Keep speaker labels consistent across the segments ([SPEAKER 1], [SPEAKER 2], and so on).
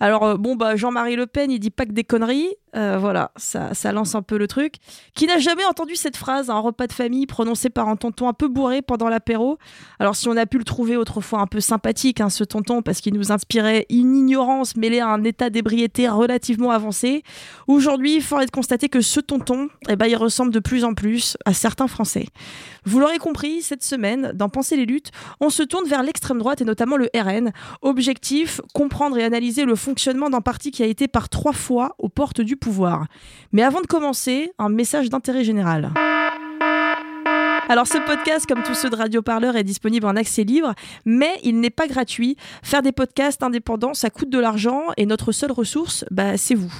[SPEAKER 1] Alors euh, bon bah Jean-Marie Le Pen, il dit pas que des conneries, euh, voilà, ça, lance un peu le truc. Qui n'a jamais entendu cette phrase, un repas de famille prononcé par un tonton un peu bourré pendant l'apéro? Alors si on a pu le trouver autrefois un peu sympathique, hein, ce tonton, parce qu'il nous inspirait une ignorance mêlée à un état d'ébriété relativement avancé, aujourd'hui, il faudrait constater que ce tonton, eh ben, il ressemble de plus en plus à certains Français. Vous l'aurez compris, cette semaine, dans Penser les luttes, on se tourne vers l'extrême droite et notamment le RN. Objectif, comprendre et analyser le fonctionnement d'un parti qui a été par trois fois aux portes du pouvoir. Mais avant de commencer, un message d'intérêt général. Alors ce podcast, comme tous ceux de Radio Parleur, est disponible en accès libre, mais il n'est pas gratuit. Faire des podcasts indépendants, ça coûte de l'argent et notre seule ressource, bah, c'est vous.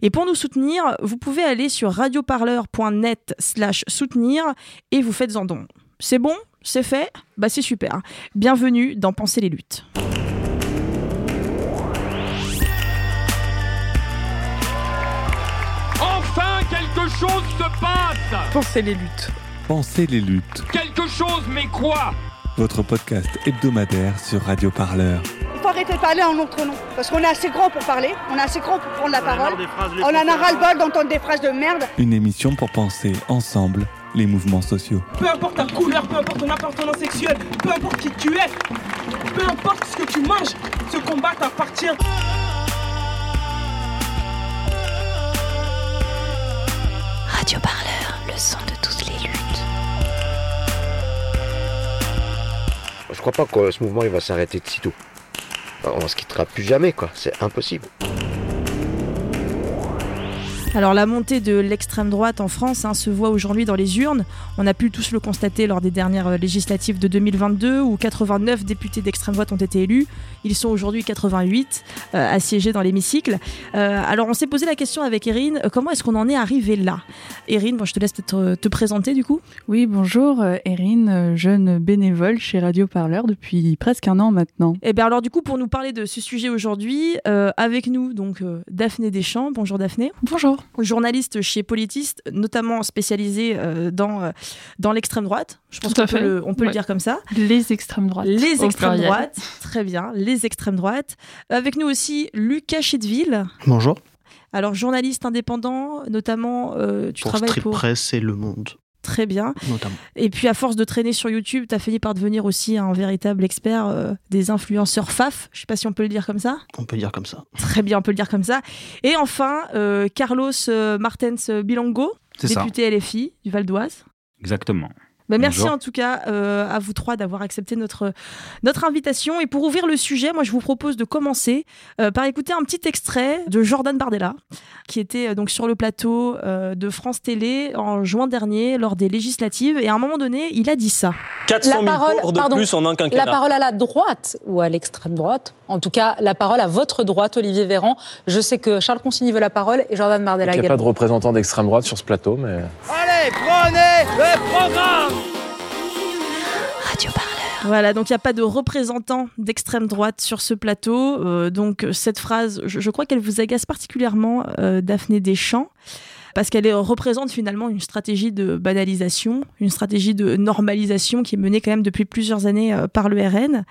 [SPEAKER 1] Et pour nous soutenir, vous pouvez aller sur radioparleur.net slash soutenir et vous faites en don. C'est bon? C'est fait? Bah c'est super. Bienvenue dans Penser les luttes.
[SPEAKER 2] Passe
[SPEAKER 1] Penser les luttes.
[SPEAKER 3] Pensez les luttes,
[SPEAKER 2] Quelque chose, mais quoi?
[SPEAKER 3] Votre podcast hebdomadaire sur Radio Parleur.
[SPEAKER 4] Il faut arrêter de parler en notre nom. Parce qu'on est assez grand pour parler, on est assez grand pour prendre la parole. On en a ras-le-bol d'entendre des phrases de merde.
[SPEAKER 3] Une émission pour penser ensemble les mouvements sociaux.
[SPEAKER 5] Peu importe ta couleur, peu importe ton appartenance sexuelle, peu importe qui tu es, peu importe ce que tu manges, ce combat t'appartient.
[SPEAKER 6] Le son de toutes les luttes.
[SPEAKER 7] Je crois pas que ce mouvement il va s'arrêter de sitôt. On se quittera plus jamais, quoi. C'est impossible.
[SPEAKER 1] Alors la montée de l'extrême droite en France hein, se voit aujourd'hui dans les urnes. On a pu tous le constater lors des dernières euh, législatives de 2022 où 89 députés d'extrême droite ont été élus. Ils sont aujourd'hui 88 euh, assiégés dans l'hémicycle. Euh, alors on s'est posé la question avec Erin, euh, comment est-ce qu'on en est arrivé là? Erin, bon, je te laisse peut-être te présenter du coup.
[SPEAKER 8] Oui, bonjour, Erin, jeune bénévole chez Radio Parleur depuis presque un an maintenant.
[SPEAKER 1] Et bien alors du coup pour nous parler de ce sujet aujourd'hui, euh, avec nous donc euh, Daphné Deschamps. Bonjour Daphné.
[SPEAKER 8] Bonjour.
[SPEAKER 1] Journaliste chez Politiste, notamment spécialisé euh, dans, euh, dans l'extrême droite. Je pense qu'on peut, le, on peut le dire comme ça.
[SPEAKER 8] Les extrêmes droites.
[SPEAKER 1] Les extrêmes droites, très bien, les extrêmes droites. Avec nous aussi Lucas Chedeville.
[SPEAKER 9] Bonjour.
[SPEAKER 1] Alors journaliste indépendant, notamment euh, tu
[SPEAKER 9] pour
[SPEAKER 1] travailles
[SPEAKER 9] Strip
[SPEAKER 1] pour
[SPEAKER 9] Press et Le Monde,
[SPEAKER 1] très bien.
[SPEAKER 9] notamment.
[SPEAKER 1] Et puis à force de traîner sur YouTube, tu as fini par devenir aussi un véritable expert euh, des influenceurs FAF. Je sais pas si on peut le dire comme ça.
[SPEAKER 9] On peut dire comme ça.
[SPEAKER 1] Très bien, on peut le dire comme ça. Et enfin, euh, Carlos euh, Martens Bilongo,
[SPEAKER 10] ça,
[SPEAKER 1] député LFI du Val d'Oise.
[SPEAKER 10] exactement.
[SPEAKER 1] Bah, merci en tout cas euh, à vous trois d'avoir accepté notre, notre invitation. Et pour ouvrir le sujet, moi je vous propose de commencer euh, par écouter un petit extrait de Jordan Bardella, qui était euh, donc sur le plateau euh, de France Télé en juin dernier lors des législatives. Et à un moment donné, il a dit ça.
[SPEAKER 11] 400 000
[SPEAKER 12] La parole-
[SPEAKER 11] pauvres de
[SPEAKER 12] pardon,
[SPEAKER 11] plus en un
[SPEAKER 12] La
[SPEAKER 11] quinquennat.
[SPEAKER 12] parole à la droite ou à l'extrême droite En tout cas, la parole à votre droite, Olivier Véran. Je sais que Charles Consigny veut la parole et Jordan Bardella
[SPEAKER 11] Il n'y a pas de représentant d'extrême droite sur ce plateau, mais
[SPEAKER 2] Allez, prenez le programme.
[SPEAKER 1] Voilà, donc il n'y a pas de représentant d'extrême droite sur ce plateau. Euh, donc cette phrase, je, crois qu'elle vous agace particulièrement, euh, Daphné Deschamps. Parce qu'elle représente finalement une stratégie de banalisation, une stratégie de normalisation qui est menée quand même depuis plusieurs années euh, par le RN.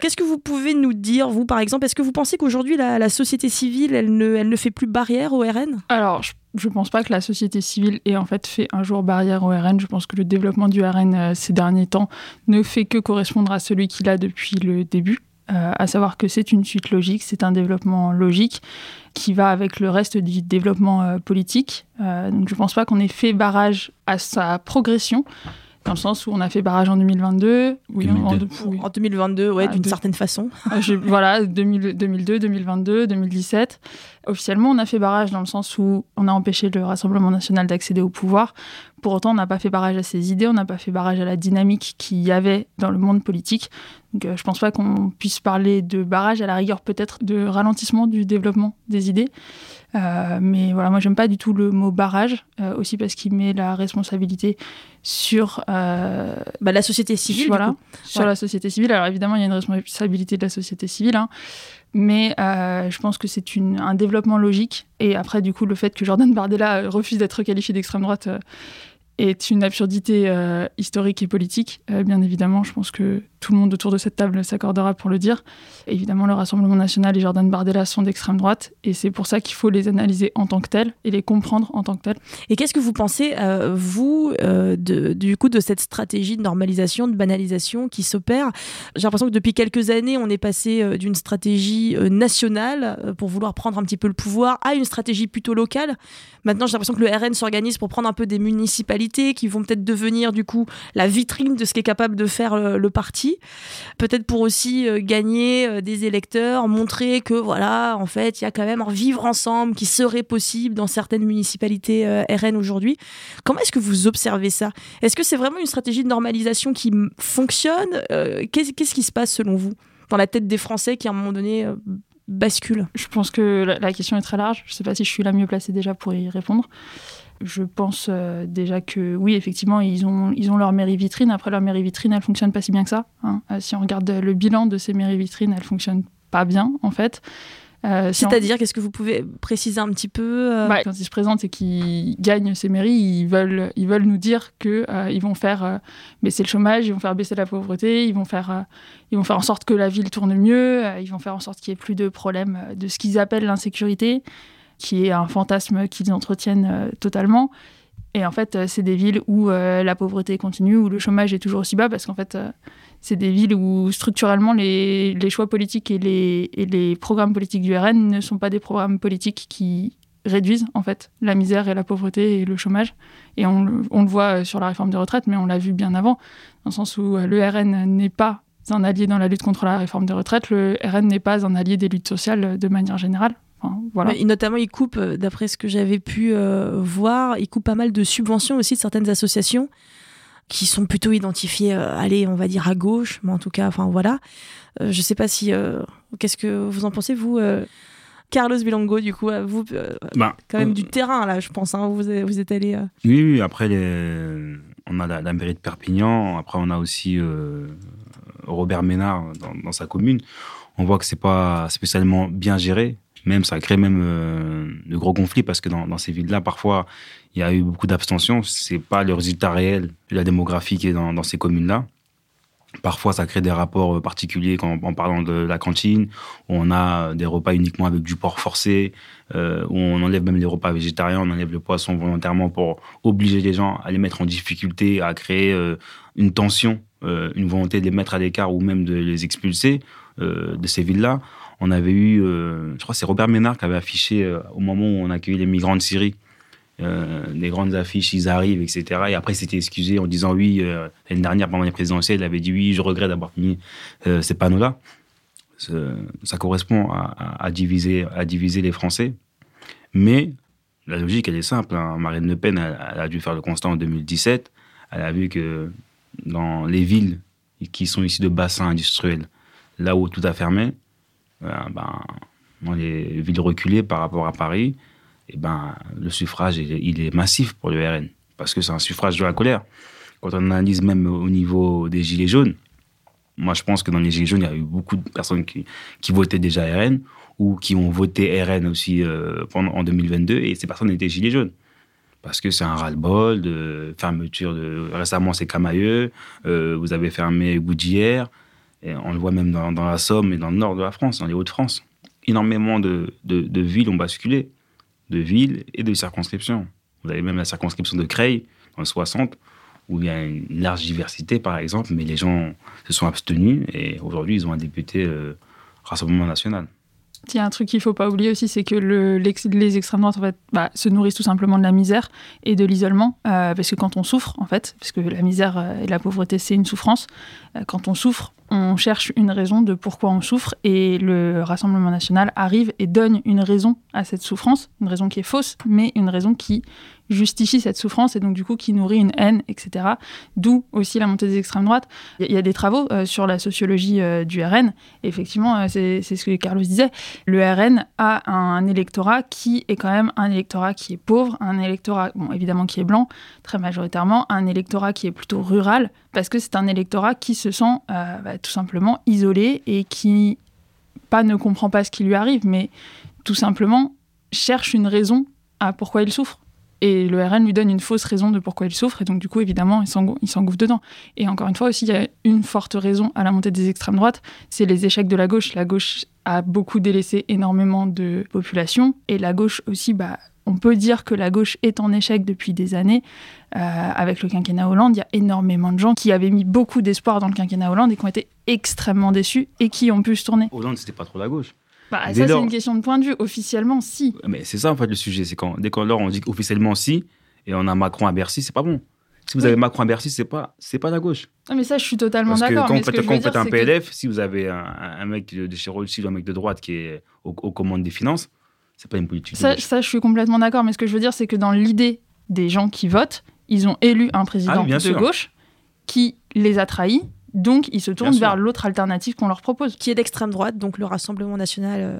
[SPEAKER 1] Qu'est-ce que vous pouvez nous dire, vous, par exemple? Est-ce que vous pensez qu'aujourd'hui, la, société civile, elle ne, elle ne fait plus barrière au RN
[SPEAKER 8] Alors, je, je pense pas que la société civile ait en fait fait un jour barrière au RN. Je pense que le développement du RN euh, ces derniers temps ne fait que correspondre à celui qu'il a depuis le début. Euh, à savoir que c'est une suite logique, c'est un développement logique qui va avec le reste du développement euh, politique. Euh, donc je pense pas qu'on ait fait barrage à sa progression, dans le sens où on a fait barrage en 2022. Oui, en- en-
[SPEAKER 10] 2002.
[SPEAKER 8] oui.
[SPEAKER 1] En 2022, ouais,
[SPEAKER 8] Ah,
[SPEAKER 1] d'une
[SPEAKER 8] de-
[SPEAKER 1] certaine façon.
[SPEAKER 8] Euh, voilà, 2000 2002, 2022, 2017. Officiellement, on a fait barrage dans le sens où on a empêché le Rassemblement national d'accéder au pouvoir. Pour autant, on n'a pas fait barrage à ses idées, on n'a pas fait barrage à la dynamique qu'il y avait dans le monde politique. Donc, euh, je pense pas qu'on puisse parler de barrage, à la rigueur peut-être de ralentissement du développement des idées. Euh, mais voilà, moi, j'aime pas du tout le mot barrage, euh, aussi parce qu'il met la responsabilité sur
[SPEAKER 1] Bah, la société civile, du
[SPEAKER 8] voilà,
[SPEAKER 1] coup.
[SPEAKER 8] sur
[SPEAKER 1] Ouais.
[SPEAKER 8] la société civile. Alors évidemment, il y a une responsabilité de la société civile, hein, mais euh, je pense que c'est un développement logique. Et après, du coup, le fait que Jordan Bardella euh, refuse d'être qualifié d'extrême droite euh, est une absurdité historique et politique. Bien évidemment, je pense que tout le monde autour de cette table s'accordera pour le dire. Évidemment, le Rassemblement national et Jordan Bardella sont d'extrême droite, et c'est pour ça qu'il faut les analyser en tant que tels et les comprendre en tant que tels.
[SPEAKER 1] Et qu'est-ce que vous pensez, euh, vous, euh, du coup, de cette stratégie de normalisation, de banalisation qui s'opère? J'ai l'impression que depuis quelques années, on est passé euh, d'une stratégie nationale pour vouloir prendre un petit peu le pouvoir à une stratégie plutôt locale. Maintenant, j'ai l'impression que le RN s'organise pour prendre un peu des municipalités qui vont peut-être devenir, du coup, la vitrine de ce qu'est capable de faire le parti. Peut-être pour aussi gagner des électeurs, montrer que, voilà, en fait, il y a quand même un vivre ensemble qui serait possible dans certaines municipalités RN aujourd'hui. Comment est-ce que vous observez ça? Est-ce que c'est vraiment une stratégie de normalisation qui fonctionne? Qu'est-ce qui se passe selon vous? Dans la tête des Français qui à un moment donné bascule
[SPEAKER 8] Je pense que la question est très large. Je ne sais pas si je suis la mieux placée déjà pour y répondre. Je pense déjà que oui, effectivement, ils ont, ils ont leur mairie vitrine. Après, leur mairie vitrine, elle fonctionne pas si bien que ça. Hein. si on regarde le bilan de ces mairies vitrines, elle fonctionne pas bien en fait.
[SPEAKER 1] Euh, C'est-à-dire, qu'est-ce que vous pouvez préciser un petit peu euh
[SPEAKER 8] bah, Quand ils se présentent et qu'ils gagnent ces mairies, ils veulent, ils veulent nous dire qu'ils euh, ils vont faire baisser le chômage, ils vont faire baisser la pauvreté, ils vont faire, ils vont faire en sorte que la ville tourne mieux, ils vont faire en sorte qu'il n'y ait plus de problèmes de ce qu'ils appellent l'insécurité, qui est un fantasme qu'ils entretiennent totalement. Et en fait, c'est des villes où la pauvreté continue, où le chômage est toujours aussi bas, parce qu'en fait c'est des villes où structurellement les, choix politiques et les, programmes politiques du RN ne sont pas des programmes politiques qui réduisent en fait la misère et la pauvreté et le chômage. Et on, le voit sur la réforme des retraites, mais on l'a vu bien avant, dans le sens où le RN n'est pas un allié dans la lutte contre la réforme des retraites, le RN n'est pas un allié des luttes sociales de manière générale. Voilà.
[SPEAKER 1] Et notamment, il coupe, euh, d'après ce que j'avais pu euh, voir, il coupe pas mal de subventions aussi de certaines associations qui sont plutôt identifiés, euh, allez, on va dire à gauche, mais en tout cas, enfin voilà. Euh, je sais pas si. Euh, qu'est-ce que vous en pensez, vous Carlos Bilongo, du coup, vous, bah, quand même du terrain, là, je pense. Hein, vous, vous êtes allé.
[SPEAKER 9] Oui, oui, après, les... on a la, mairie de Perpignan. Après, on a aussi Robert Ménard dans, dans, sa commune. On voit que c'est pas spécialement bien géré. Même, ça crée même de gros conflits parce que dans, ces villes-là, parfois, il y a eu beaucoup d'abstention. C'est pas le résultat réel de la démographie qui est dans, ces communes-là. Parfois, ça crée des rapports euh, particuliers en parlant de la cantine, où on a des repas uniquement avec du porc forcé, euh, où on enlève même les repas végétariens, on enlève le poisson volontairement pour obliger les gens à les mettre en difficulté, à créer euh, une tension, une volonté de les mettre à l'écart ou même de les expulser de ces villes-là. On avait eu, je crois c'est Robert Ménard qui avait affiché au moment où on accueillait les migrants de Syrie, euh, des grandes affiches, ils arrivent, etc. Et après, c'était excusé en disant oui, euh, l'année dernière, pendant les présidentielles, il avait dit oui, je regrette d'avoir fini euh, ces panneaux-là. Ça correspond à, diviser, à diviser les Français. Mais la logique, elle est simple. Hein. Marine Le Pen, elle, a dû faire le constat en 2017. Elle a vu que dans les villes qui sont ici de bassins industriels, là où tout a fermé, ben, dans les villes reculées par rapport à Paris, eh ben, le suffrage, il est massif pour le RN, parce que c'est un suffrage de la colère. Quand on analyse même au niveau des Gilets jaunes, moi je pense que dans les Gilets jaunes, il y a eu beaucoup de personnes qui, qui votaient déjà RN ou qui ont voté RN aussi euh, en 2022, et ces personnes étaient Gilets jaunes. Parce que c'est un ras-le-bol de fermeture. De... Récemment, c'est Camailleux, euh, vous avez fermé Goudière, on le voit même dans, la Somme et dans le nord de la France, dans les Hauts-de-France. Énormément de, de, villes ont basculé de villes et de circonscriptions. Vous avez même la circonscription de Creil, dans le 60, où il y a une large diversité, par exemple, mais les gens se sont abstenus et aujourd'hui, ils ont un député euh, Rassemblement national.
[SPEAKER 8] Il y a un truc qu'il ne faut pas oublier aussi, c'est que le, les extrêmes droites en fait, bah, se nourrissent tout simplement de la misère et de l'isolement. Euh, parce que quand on souffre, en fait, parce que la misère euh, et la pauvreté, c'est une souffrance, quand on souffre, on cherche une raison de pourquoi on souffre et le Rassemblement national arrive et donne une raison à cette souffrance, une raison qui est fausse, mais une raison qui justifie cette souffrance et donc du coup qui nourrit une haine, etc. D'où aussi la montée des extrêmes droites. Il y, a des travaux euh, sur la sociologie euh, du RN. effectivement, euh, c'est ce que Carlos disait. Le RN a un électorat qui est quand même un électorat qui est pauvre, un électorat, bon, évidemment qui est blanc, très majoritairement, un électorat qui est plutôt rural, parce que c'est un électorat qui se sent bah, tout simplement isolé et qui, pas ne comprend pas ce qui lui arrive, mais tout simplement cherche une raison à pourquoi il souffre Et le RN lui donne une fausse raison de pourquoi il souffre, et donc du coup, évidemment, il s'engouffre dedans. Et encore une fois aussi, il y a une forte raison à la montée des extrêmes droites, c'est les échecs de la gauche. La gauche a beaucoup délaissé énormément de population, et la gauche aussi, bah, on peut dire que la gauche est en échec depuis des années. Euh, avec le quinquennat Hollande, il y a énormément de gens qui avaient mis beaucoup d'espoir dans le quinquennat Hollande et qui ont été extrêmement déçus et qui ont pu se tourner.
[SPEAKER 9] Hollande, c'était pas trop la gauche.
[SPEAKER 8] Bah, ça, c'est une question de point de vue. Officiellement, si.
[SPEAKER 9] Mais c'est ça, en fait, le sujet. C'est quand, dès qu'on on dit officiellement si, et on a Macron à Bercy, c'est pas bon. Si vous avez Macron à Bercy, c'est pas, c'est pas la gauche.
[SPEAKER 8] Non, mais ça, je suis totalement d'accord.
[SPEAKER 9] Parce que quand, vous faites un PLF, si vous avez un, mec de chez Rothschild ou un mec de droite qui est aux, commandes des finances, c'est pas une politique.
[SPEAKER 8] Ça, ça, je suis complètement d'accord. Mais ce que je veux dire, c'est que dans l'idée des gens qui votent, ils ont élu un président
[SPEAKER 9] ah
[SPEAKER 8] de gauche qui les a trahis. Donc, ils se tournent vers l'autre alternative qu'on leur propose.
[SPEAKER 1] Qui est d'extrême droite, donc le Rassemblement national. Euh.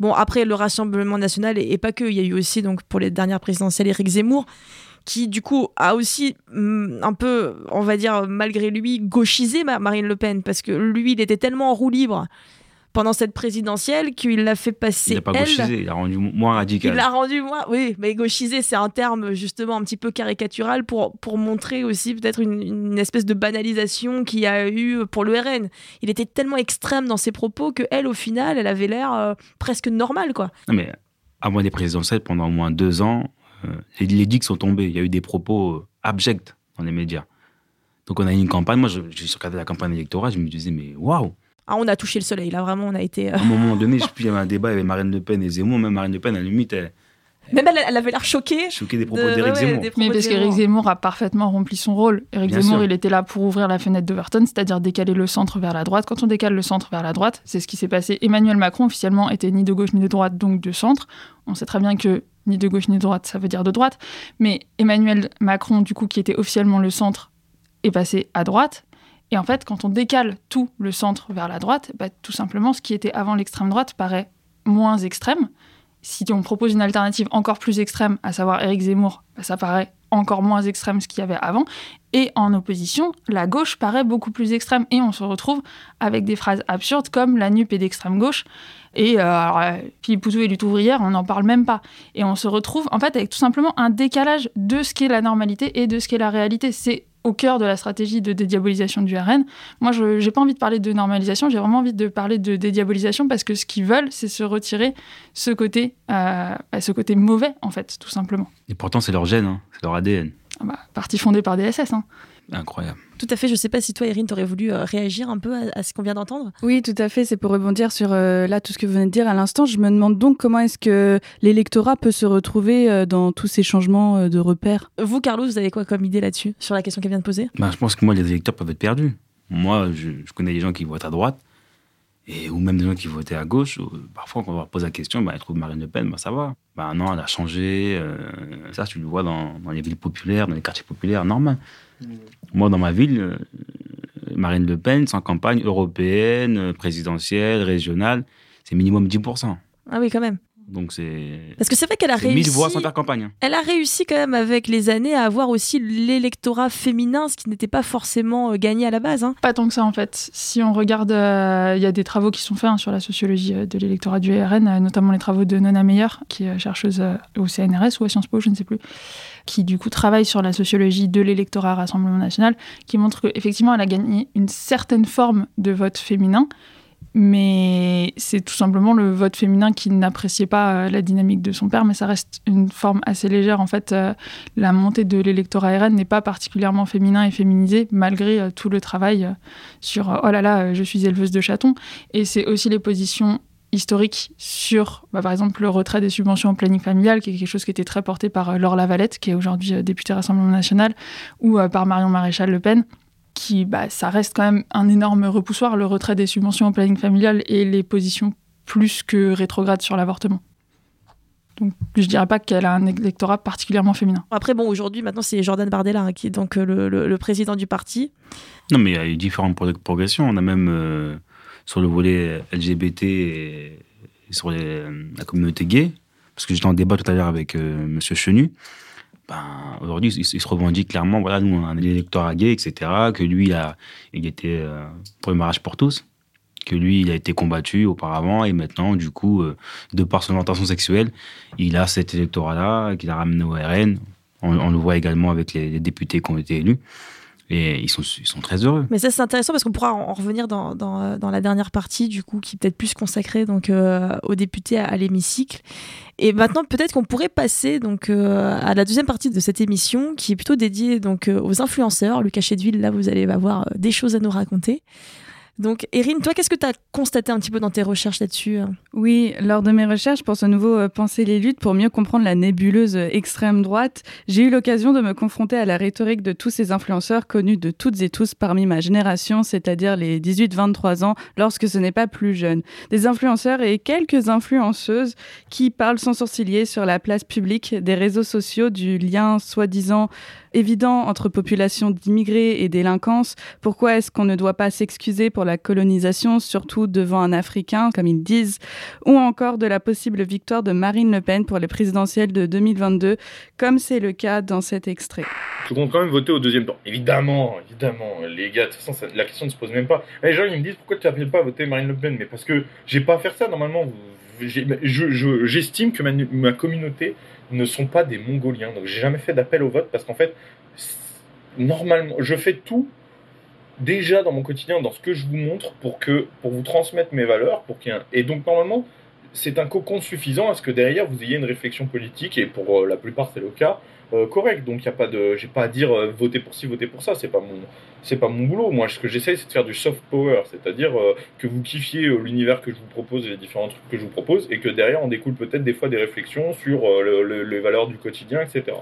[SPEAKER 1] Bon, après, le Rassemblement national, et, pas que, il y a eu aussi, donc pour les dernières présidentielles, Éric Zemmour, qui du coup a aussi mm, un peu, on va dire, malgré lui, gauchisé Marine Le Pen, parce que lui, il était tellement en roue libre pendant cette présidentielle qu'il l'a fait passer.
[SPEAKER 9] Il n'a pas gauchisé, il l'a rendu moins radical.
[SPEAKER 1] Il l'a rendu moins, oui, mais gauchisé, c'est un terme justement un petit peu caricatural pour, pour montrer aussi peut-être une, espèce de banalisation qu'il y a eu pour le RN. Il était tellement extrême dans ses propos que elle, au final, elle avait l'air euh, presque normale, quoi.
[SPEAKER 9] Non, mais avant des présidentielles, pendant au moins deux ans, euh, les, les digues sont tombées. Il y a eu des propos euh, abjects dans les médias. Donc on a eu une campagne. Moi, j'ai regardé la campagne électorale, je me disais, mais waouh
[SPEAKER 1] ah, on a touché le soleil, là, vraiment, on a été.
[SPEAKER 9] Euh, à un moment donné, je il y avait un débat avec Marine Le Pen et Zemmour. Même Marine Le Pen, à la limite, elle.
[SPEAKER 1] Même elle, elle avait l'air choquée.
[SPEAKER 9] Choquée des propos d'Éric Zemmour.
[SPEAKER 8] Mais parce qu'Éric Zemmour a parfaitement rempli son rôle. Éric Zemmour, il était là pour ouvrir la fenêtre d'Overton, c'est-à-dire décaler le centre vers la droite. Quand on décale le centre vers la droite, c'est ce qui s'est passé. Emmanuel Macron, officiellement, était ni de gauche ni de droite, donc de centre. On sait très bien que ni de gauche ni de droite, ça veut dire de droite. Mais Emmanuel Macron, du coup, qui était officiellement le centre, est passé à droite. Et en fait, quand on décale tout le centre vers la droite, bah, tout simplement, ce qui était avant l'extrême droite paraît moins extrême. Si on propose une alternative encore plus extrême, à savoir Éric Zemmour, bah, ça paraît encore moins extrême ce qu'il y avait avant. Et en opposition, la gauche paraît beaucoup plus extrême. Et on se retrouve avec des phrases absurdes comme la NUP est d'extrême gauche. Et euh, alors, Philippe Poutou et lutte ouvrière, on n'en parle même pas. Et on se retrouve en fait avec tout simplement un décalage de ce qu'est la normalité et de ce qu'est la réalité. C'est au cœur de la stratégie de dédiabolisation du RN. Moi, je n'ai pas envie de parler de normalisation, j'ai vraiment envie de parler de dédiabolisation parce que ce qu'ils veulent, c'est se retirer ce côté, euh, ce côté mauvais, en fait, tout simplement.
[SPEAKER 9] Et pourtant, c'est leur gène, hein, c'est leur ADN.
[SPEAKER 8] Ah bah, parti fondé par DSS. Hein.
[SPEAKER 9] Incroyable.
[SPEAKER 1] Tout à fait. Je ne sais pas si toi, Erin, tu aurais voulu euh, réagir un peu à, ce qu'on vient d'entendre.
[SPEAKER 10] Oui, tout à fait. C'est pour rebondir sur euh, là tout ce que vous venez de dire à l'instant. Je me demande donc comment est-ce que l'électorat peut se retrouver euh, dans tous ces changements de repères.
[SPEAKER 1] Vous, Carlos, vous avez quoi comme idée là-dessus, sur la question qu'elle vient de poser?
[SPEAKER 9] Bah, Je pense que moi, les électeurs peuvent être perdus. Moi, je, connais des gens qui votent à droite, et, ou même des gens qui votaient à gauche. parfois, quand on leur pose la question, bah, ils trouvent Marine Le Pen, bah, ça va. Bah, non, elle a changé. ça, tu le vois dans, dans, les villes populaires, dans les quartiers populaires, normal. Moi, dans ma ville, Marine Le Pen, sans campagne européenne, présidentielle, régionale, c'est minimum 10%.
[SPEAKER 1] Ah oui, quand même.
[SPEAKER 9] Donc c'est.
[SPEAKER 1] Parce que c'est vrai qu'elle a réussi.
[SPEAKER 9] 1000 voix sans faire campagne.
[SPEAKER 1] Elle a réussi quand même avec les années à avoir aussi l'électorat féminin, ce qui n'était pas forcément euh, gagné à la base. Hein.
[SPEAKER 8] Pas tant que ça en fait. Si on regarde, euh, il y a des travaux qui sont faits hein, sur la sociologie euh, de l'électorat du RN, notamment les travaux de Nona Meyer, qui est chercheuse au CNRS ou à Sciences Po, je ne sais plus, qui du coup travaille sur la sociologie de l'électorat Rassemblement National, qui montre qu'effectivement elle a gagné une certaine forme de vote féminin mais c'est tout simplement le vote féminin qui n'appréciait pas euh, la dynamique de son père, mais ça reste une forme assez légère. En fait, euh, la montée de l'électorat RN n'est pas particulièrement féminin et féminisé, malgré euh, tout le travail sur oh là là, je suis éleveuse de chatons. Et c'est aussi les positions historiques sur, bah, par exemple, le retrait des subventions en planning familial, qui est quelque chose qui était très porté par Laure Lavalette, qui est aujourd'hui députée Rassemblement National, ou par Marion Maréchal Le Pen qui, bah, ça reste quand même un énorme repoussoir, le retrait des subventions au planning familial et les positions plus que rétrogrades sur l'avortement. Donc, je dirais pas qu'elle a un électorat particulièrement féminin.
[SPEAKER 1] Après, bon, aujourd'hui, maintenant, c'est Jordan Bardella hein, qui est donc euh, le, président du parti.
[SPEAKER 9] Non, mais il y a eu différentes progressions. On a même euh, sur le volet LGBT et sur la communauté gay, parce que j'étais en débat tout à l'heure avec euh, Monsieur Chenu. Ben, aujourd'hui, il, se revendique clairement, voilà, nous, on a un électorat gay, etc., que lui, il, a, il était euh, pour le mariage pour tous. que lui, il a été combattu auparavant et maintenant, du coup, euh, de par son orientation sexuelle, il a cet électorat-là qu'il a ramené au RN. On, on, le voit également avec les, les députés qui ont été élus. Et ils sont, ils sont très heureux.
[SPEAKER 1] Mais ça, c'est intéressant parce qu'on pourra en revenir dans, dans, dans, la dernière partie, du coup, qui est peut-être plus consacrée donc, euh, aux députés à, l'hémicycle. Et maintenant, peut-être qu'on pourrait passer donc, euh, à la deuxième partie de cette émission, qui est plutôt dédiée donc, euh, aux influenceurs. Lucas Chedville, là, vous allez avoir des choses à nous raconter. Donc, Erin, toi, qu'est-ce que tu as constaté un petit peu dans tes recherches là-dessus
[SPEAKER 10] Oui, lors de mes recherches pour ce nouveau euh, Penser les luttes, pour mieux comprendre la nébuleuse euh, extrême droite, j'ai eu l'occasion de me confronter à la rhétorique de tous ces influenceurs connus de toutes et tous parmi ma génération, c'est-à-dire les 18-23 ans, lorsque ce n'est pas plus jeune. Des influenceurs et quelques influenceuses qui parlent sans sourciller sur la place publique des réseaux sociaux du lien soi-disant évident entre population d'immigrés et délinquance. Pourquoi est-ce qu'on ne doit pas s'excuser pour la colonisation, surtout devant un Africain, comme ils disent, ou encore de la possible victoire de Marine Le Pen pour les présidentielles de 2022, comme c'est le cas dans cet extrait.
[SPEAKER 13] Je compte quand même voter au deuxième tour. Évidemment, évidemment, les gars, de toute façon, la question ne se pose même pas. Les gens, ils me disent pourquoi tu n'appelles pas à voter Marine Le Pen? Mais parce que j'ai pas à faire ça normalement. J'estime je, je, que ma, ma communauté ne sont pas des Mongoliens. Donc j'ai jamais fait d'appel au vote parce qu'en fait, normalement, je fais tout déjà dans mon quotidien, dans ce que je vous montre, pour que pour vous transmettre mes valeurs, pour qu'il et donc normalement c'est un cocon suffisant à ce que derrière vous ayez une réflexion politique et pour euh, la plupart c'est le cas euh, correct. Donc il y a pas de, j'ai pas à dire euh, voter pour ci, voter pour ça. C'est pas mon, c'est pas mon boulot. Moi, ce que j'essaye, c'est de faire du soft power, c'est-à-dire euh, que vous kiffiez l'univers que je vous propose et les différents trucs que je vous propose, et que derrière on découle peut-être des fois des réflexions sur le, le, les valeurs du quotidien, etc.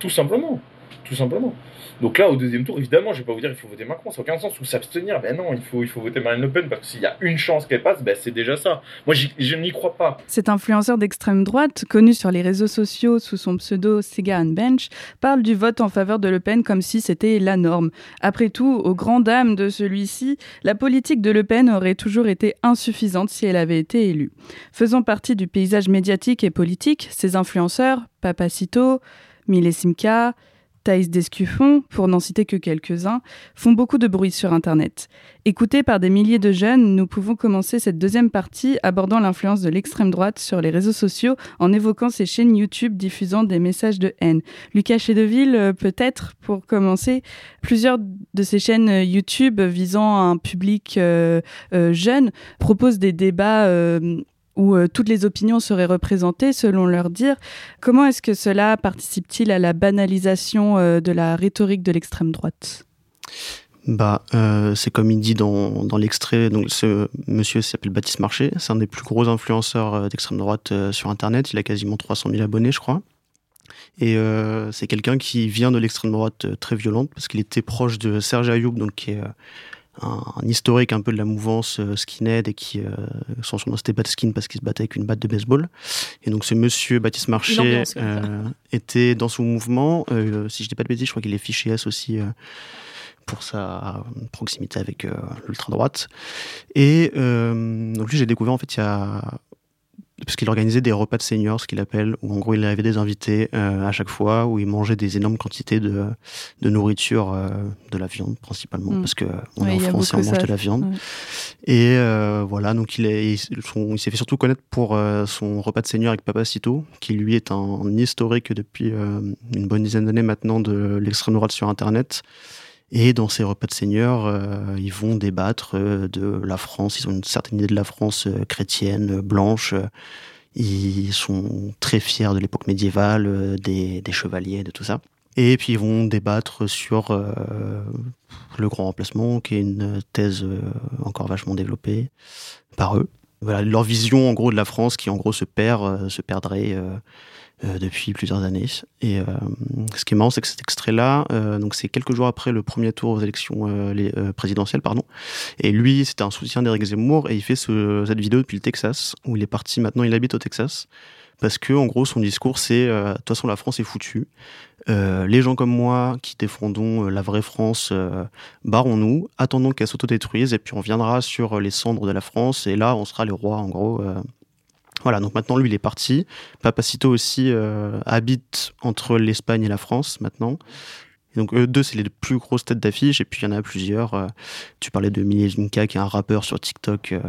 [SPEAKER 13] Tout simplement, tout simplement. Donc là, au deuxième tour, évidemment, je vais pas vous dire il faut voter Macron, ça n'a aucun sens, ou s'abstenir. Ben non, il faut, il faut voter Marine Le Pen, parce que s'il y a une chance qu'elle passe, ben c'est déjà ça. Moi, je n'y crois pas.
[SPEAKER 10] Cet influenceur d'extrême droite, connu sur les réseaux sociaux sous son pseudo Sega and Bench, parle du vote en faveur de Le Pen comme si c'était la norme. Après tout, aux grandes dames de celui-ci, la politique de Le Pen aurait toujours été insuffisante si elle avait été élue. Faisant partie du paysage médiatique et politique, ces influenceurs, Papacito, Mille Simca, Thaïs Descuffon, pour n'en citer que quelques-uns, font beaucoup de bruit sur Internet. Écoutés par des milliers de jeunes, nous pouvons commencer cette deuxième partie abordant l'influence de l'extrême droite sur les réseaux sociaux en évoquant ces chaînes YouTube diffusant des messages de haine. Lucas Chedeville, peut-être pour commencer, plusieurs de ces chaînes YouTube visant un public euh, euh, jeune proposent des débats euh, où euh, toutes les opinions seraient représentées selon leur dire. Comment est-ce que cela participe-t-il à la banalisation euh, de la rhétorique de l'extrême droite?
[SPEAKER 14] Bah, euh, c'est comme il dit dans, dans l'extrait. Donc, ce monsieur s'appelle Baptiste Marché. C'est un des plus gros influenceurs d'extrême droite sur Internet. Il a quasiment 300 000 abonnés, je crois. Et c'est quelqu'un qui vient de l'extrême droite très violente parce qu'il était proche de Serge Ayoub, donc qui est un, un, historique un peu de la mouvance euh, skinhead et qui, euh, son surnom c'était Batskin parce qu'il se battait avec une batte de baseball. Et donc ce monsieur Baptiste Marché euh, était dans son mouvement. Si je dis pas de bêtises, je crois qu'il est fiché S aussi pour sa proximité avec l'ultra-droite. Et donc lui, j'ai découvert en fait il y a parce qu'il organisait des repas de seniors, ce qu'il appelle, où en gros il avait des invités euh, à chaque fois, où il mangeait des énormes quantités de, de nourriture, euh, de la viande principalement, mmh. parce que on
[SPEAKER 10] ouais,
[SPEAKER 14] est en France et on mange
[SPEAKER 10] ça.
[SPEAKER 14] de la viande.
[SPEAKER 10] Ouais.
[SPEAKER 14] Et euh, voilà, donc il est, il, il s'est fait surtout connaître pour euh, son repas de senior avec Papacito, qui lui est un, un historique depuis euh, une bonne dizaine d'années maintenant de l'extrême droite sur Internet. Et dans ces repas de seigneurs, euh, ils vont débattre euh, de la France. Ils ont une certaine idée de la France euh, chrétienne, blanche. Ils sont très fiers de l'époque médiévale, des, chevaliers, de tout ça. Et puis ils vont débattre sur le grand remplacement, qui est une thèse encore vachement développée par eux. Voilà, leur vision en gros de la France qui en gros se perd, se perdrait depuis plusieurs années. Et euh, ce qui est marrant, c'est que cet extrait-là, euh, donc c'est quelques jours après le premier tour aux élections euh, les, euh, présidentielles, pardon. Et lui, c'était un soutien d'Éric Zemmour et il fait ce, cette vidéo depuis le Texas, où il est parti. Maintenant, il habite au Texas parce que en gros, son discours, c'est euh, de toute façon, la France est foutue. Euh, les gens comme moi qui défendons euh, la vraie France, euh, barrons-nous, attendons qu'elle s'autodétruise et puis on viendra sur les cendres de la France et là, on sera les rois, en gros. Voilà, donc maintenant lui il est parti. Papacito aussi euh, habite entre l'Espagne et la France maintenant. Et donc eux deux, c'est les plus grosses têtes d'affiche, et puis il y en a plusieurs. euh, tu parlais de Milinka, qui est un rappeur sur TikTok, euh,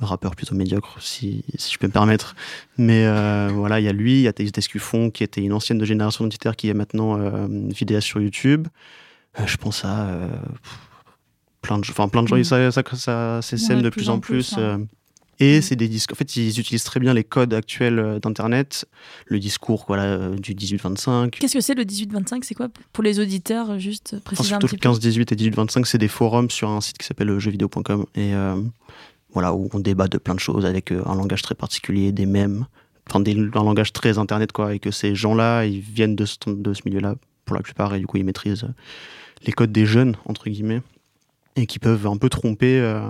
[SPEAKER 14] un rappeur plutôt médiocre, si, si je peux me permettre. Mais voilà, il y a lui, il y a Thaïs Descuffon, qui était une ancienne de génération identitaire, qui est maintenant vidéaste sur YouTube. Je pense à plein de, enfin, plein de gens,
[SPEAKER 10] Mm.
[SPEAKER 14] ça, ça, ça de plus en plus. euh, et c'est des disques. En fait, ils utilisent très bien les codes actuels euh, d'Internet, le discours voilà, euh, du 18-25.
[SPEAKER 1] Qu'est-ce que c'est le 18-25 C'est quoi? Pour les auditeurs euh, Juste préciser un
[SPEAKER 14] surtout
[SPEAKER 1] petit
[SPEAKER 14] le
[SPEAKER 1] peu.
[SPEAKER 14] 15-18 et 18-25, c'est des forums sur un site qui s'appelle jeuxvideo.com. Et euh, voilà, où on débat de plein de choses avec un langage très particulier, des mèmes, enfin des, un langage très internet, quoi. Et que ces gens-là, ils viennent de ce, de ce milieu-là pour la plupart, et du coup, ils maîtrisent les codes des jeunes, entre guillemets, et qui peuvent un peu tromper. euh,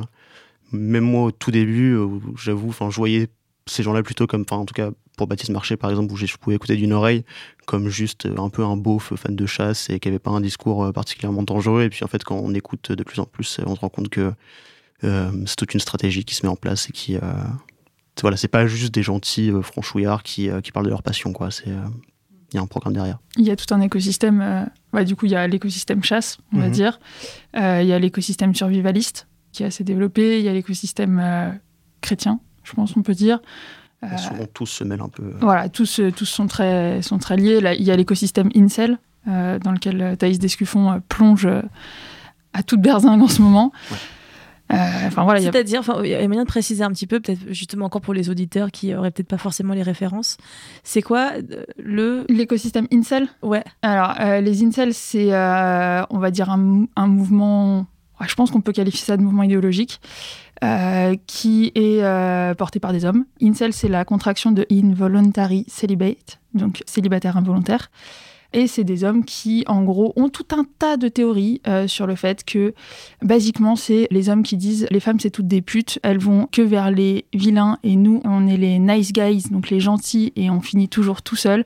[SPEAKER 14] même moi, au tout début, euh, j'avoue, enfin, je voyais ces gens-là plutôt comme, enfin, en tout cas, pour Baptiste Marché, par exemple, où je pouvais écouter d'une oreille, comme juste euh, un peu un beauf fan de chasse et qui avait pas un discours euh, particulièrement dangereux. Et puis, en fait, quand on écoute de plus en plus, on se rend compte que euh, c'est toute une stratégie qui se met en place et qui, euh, voilà, c'est pas juste des gentils euh, franchouillards qui, qui parlent de leur passion, quoi. C'est, il y a un programme derrière.
[SPEAKER 8] Il y a tout un écosystème. du coup, il y a l'écosystème chasse, on va
[SPEAKER 14] Mhm.
[SPEAKER 8] dire. Il y a l'écosystème survivaliste qui est assez développé. Il y a l'écosystème euh, chrétien, je pense, on peut dire. Euh,
[SPEAKER 14] Souvent, tous se mêlent un peu.
[SPEAKER 8] voilà, tous, euh, tous sont, très, sont très liés. Là, il y a l'écosystème Incel, euh, dans lequel euh, Thaïs Descuffon euh, plonge euh, à toute berzingue en ce moment. Euh, Enfin voilà, il y a-
[SPEAKER 1] C'est-à-dire, il y a moyen de préciser un petit peu, peut-être justement encore pour les auditeurs qui auraient peut-être pas forcément les références. C'est quoi euh, le
[SPEAKER 8] l'écosystème incel?
[SPEAKER 1] Ouais.
[SPEAKER 8] Alors, euh, les incels, c'est, euh, on va dire, un, mou- un mouvement, ouais, je pense qu'on peut qualifier ça de mouvement idéologique, euh, qui est euh, porté par des hommes. Incel, c'est la contraction de involuntary celibate, donc célibataire involontaire. Et c'est des hommes qui, en gros, ont tout un tas de théories euh, sur le fait que, basiquement, c'est les hommes qui disent les femmes, c'est toutes des putes, elles vont que vers les vilains et nous, on est les nice guys, donc les gentils, et on finit toujours tout seul.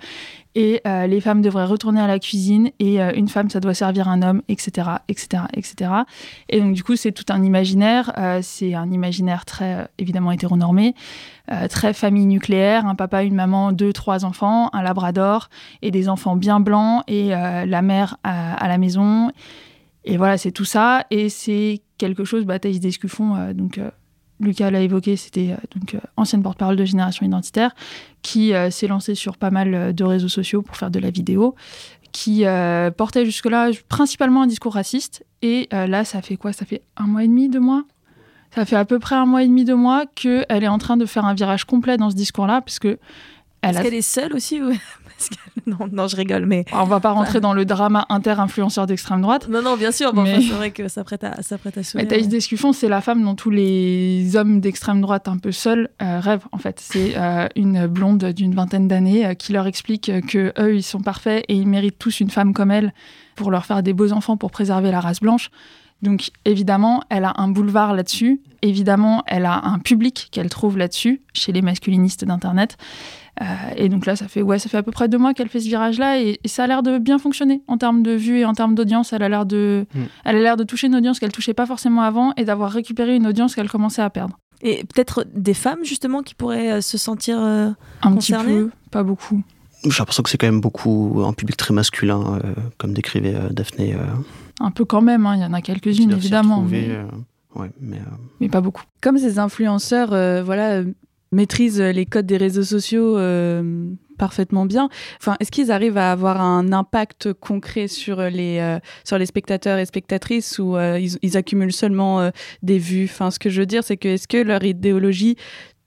[SPEAKER 8] Et euh, les femmes devraient retourner à la cuisine et euh, une femme, ça doit servir un homme, etc., etc., etc. Et donc, du coup, c'est tout un imaginaire. euh, c'est un imaginaire très, évidemment, hétéronormé, très famille nucléaire, un papa, une maman, deux, trois enfants, un labrador et des enfants bien blancs et la mère à, la maison. Et voilà, c'est tout ça. Et c'est quelque chose, bah, Thaïs Descuffon, donc Lucas l'a évoqué, c'était euh, donc euh, ancienne porte-parole de Génération Identitaire, qui euh, s'est lancée sur pas mal de réseaux sociaux pour faire de la vidéo, qui portait jusque-là principalement un discours raciste. Et là, ça fait quoi? Ça fait un mois et demi, deux mois? Ça fait à peu près un mois et demi, deux mois qu'elle est en train de faire un virage complet dans ce discours-là, parce que elle
[SPEAKER 1] Est-ce
[SPEAKER 8] a
[SPEAKER 1] qu'elle est seule aussi ou- Non, non, je rigole, mais.
[SPEAKER 8] on va pas rentrer dans le drama inter-influenceur d'extrême droite.
[SPEAKER 1] Non, non, bien sûr, bon,
[SPEAKER 8] Mais-
[SPEAKER 1] enfin, c'est vrai que ça prête à, ça prête à
[SPEAKER 8] Mais
[SPEAKER 1] sourire.
[SPEAKER 8] Thaïs
[SPEAKER 1] ouais.
[SPEAKER 8] Descuffon, c'est la femme dont tous les hommes d'extrême droite un peu seuls euh, rêvent, en fait. C'est euh, une blonde d'une vingtaine d'années euh, qui leur explique que eux, ils sont parfaits et ils méritent tous une femme comme elle pour leur faire des beaux enfants pour préserver la race blanche. Donc, évidemment, elle a un boulevard là-dessus. Évidemment, elle a un public qu'elle trouve là-dessus, chez les masculinistes d'Internet. Euh, et donc là, ça fait, ouais, ça fait à peu près deux mois qu'elle fait ce virage-là et, et ça a l'air de bien fonctionner en termes de vues et en termes d'audience. Elle a l'air de,
[SPEAKER 14] Mm.
[SPEAKER 8] elle a l'air de toucher une audience qu'elle touchait pas forcément avant et d'avoir récupéré une audience qu'elle commençait à perdre.
[SPEAKER 1] Et peut-être des femmes, justement, qui pourraient euh, se sentir euh,
[SPEAKER 8] Un petit
[SPEAKER 1] concernées
[SPEAKER 8] peu, pas beaucoup.
[SPEAKER 14] J'ai l'impression que c'est quand même beaucoup un public très masculin, euh, comme décrivait euh, Daphné. euh,
[SPEAKER 8] Un peu quand même, hein, il y en a quelques-unes évidemment,
[SPEAKER 14] retrouver,
[SPEAKER 8] mais,
[SPEAKER 14] euh, ouais, mais, euh,
[SPEAKER 8] mais pas beaucoup.
[SPEAKER 10] Comme ces influenceurs, euh, voilà, euh, maîtrisent les codes des réseaux sociaux euh, parfaitement bien. Enfin, est-ce qu'ils arrivent à avoir un impact concret sur les euh, sur les spectateurs et spectatrices ou euh, ils, accumulent seulement euh, des vues? Enfin, ce que je veux dire, c'est que est-ce que leur idéologie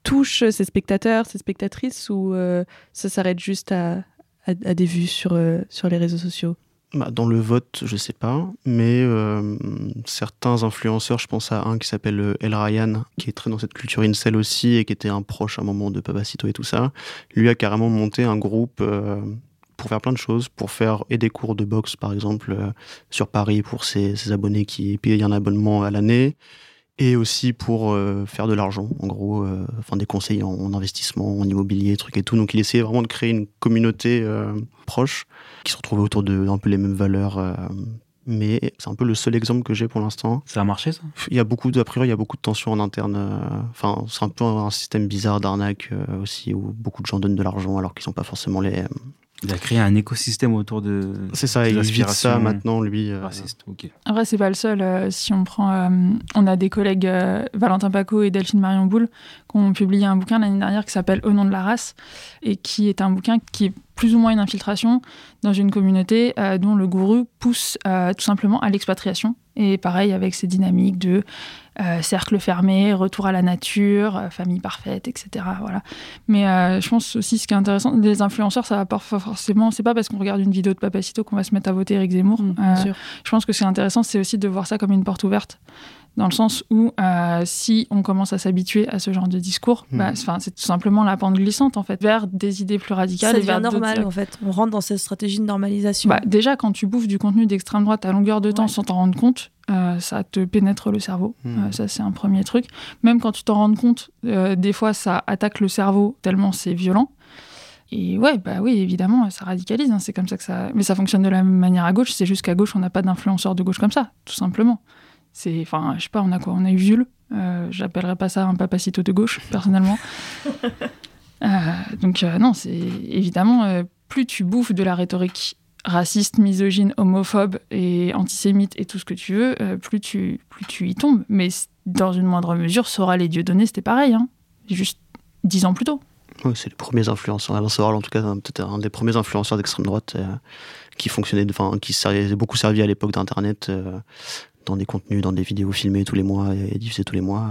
[SPEAKER 10] touche ces spectateurs, ces spectatrices ou euh, ça s'arrête juste à, à, à des vues sur euh, sur les réseaux sociaux?
[SPEAKER 14] Bah, dans le vote, je sais pas, mais euh, certains influenceurs, je pense à un qui s'appelle euh, El Ryan, qui est très dans cette culture incel aussi et qui était un proche à un moment de Papacito et tout ça. Lui a carrément monté un groupe euh, pour faire plein de choses, pour faire et des cours de boxe par exemple sur Paris pour ses, ses abonnés qui payent un abonnement à l'année. Et aussi pour euh, faire de l'argent, en gros, euh, enfin des conseils en, en investissement, en immobilier, trucs et tout. Donc il essayait vraiment de créer une communauté euh, proche qui se retrouvait autour de un peu les mêmes valeurs. euh, mais c'est un peu le seul exemple que j'ai pour l'instant.
[SPEAKER 9] Ça a marché, ça?
[SPEAKER 14] Il y a beaucoup de, a priori, il y a beaucoup de tensions en interne. Enfin, c'est un peu un système bizarre d'arnaque aussi, où beaucoup de gens donnent de l'argent alors qu'ils sont pas forcément les,
[SPEAKER 9] Il a créé un écosystème autour de.
[SPEAKER 14] C'est ça, il vit ça maintenant, lui. Euh...
[SPEAKER 9] Raciste, ok.
[SPEAKER 8] Après, c'est pas le seul. Euh, si on prend. Euh, on a des collègues, euh, Valentin Paco et Delphine Marion Boule, qui ont publié un bouquin l'année dernière qui s'appelle Au nom de la race, et qui est un bouquin qui est plus ou moins une infiltration dans une communauté dont le gourou pousse tout simplement à l'expatriation. Et pareil, avec ces dynamiques de euh, cercle fermé, retour à la nature, euh, famille parfaite, etc. Voilà. Mais euh, je pense aussi ce qui est intéressant, les influenceurs, ça va pas forcément. C'est pas parce qu'on regarde une vidéo de Papacito qu'on va se mettre à voter Eric Zemmour.
[SPEAKER 1] Mm,
[SPEAKER 8] je pense que c'est intéressant, c'est aussi de voir ça comme une porte ouverte dans le sens où si on commence à s'habituer à ce genre de discours, mm. bah, c'est tout simplement la pente glissante en fait vers des idées plus radicales.
[SPEAKER 1] Ça devient normal en fait. On rentre dans cette stratégie de normalisation.
[SPEAKER 8] Bah, déjà, quand tu bouffes du contenu d'extrême droite à longueur de temps sans t'en rendre compte, euh, ça te pénètre le cerveau. Hmm. Euh, ça, c'est un premier truc. Même quand tu t'en rends compte, euh, des fois, ça attaque le cerveau tellement c'est violent. Et ouais, bah oui, évidemment, ça radicalise. Hein, c'est comme ça que ça. Mais ça fonctionne de la même manière à gauche. C'est juste qu'à gauche, on n'a pas d'influenceurs de gauche comme ça, tout simplement. C'est, enfin, je sais pas, on a quoi On a eu Jules. J'appellerais pas ça un papacito de gauche, personnellement. donc non, c'est évidemment plus tu bouffes de la rhétorique raciste, misogyne, homophobe et antisémite et tout ce que tu veux, euh, plus, tu, plus tu y tombes. Mais dans une moindre mesure, Sora les dieux donnés, c'était pareil. Hein. Juste dix ans plus tôt.
[SPEAKER 14] c'est les premiers influenceurs. Alain Soral, en tout cas, peut-être un des premiers influenceurs d'extrême droite euh, qui fonctionnait, enfin, qui s'est beaucoup servi à l'époque d'Internet euh, dans des contenus, dans des vidéos filmées tous les mois et diffusées tous les mois.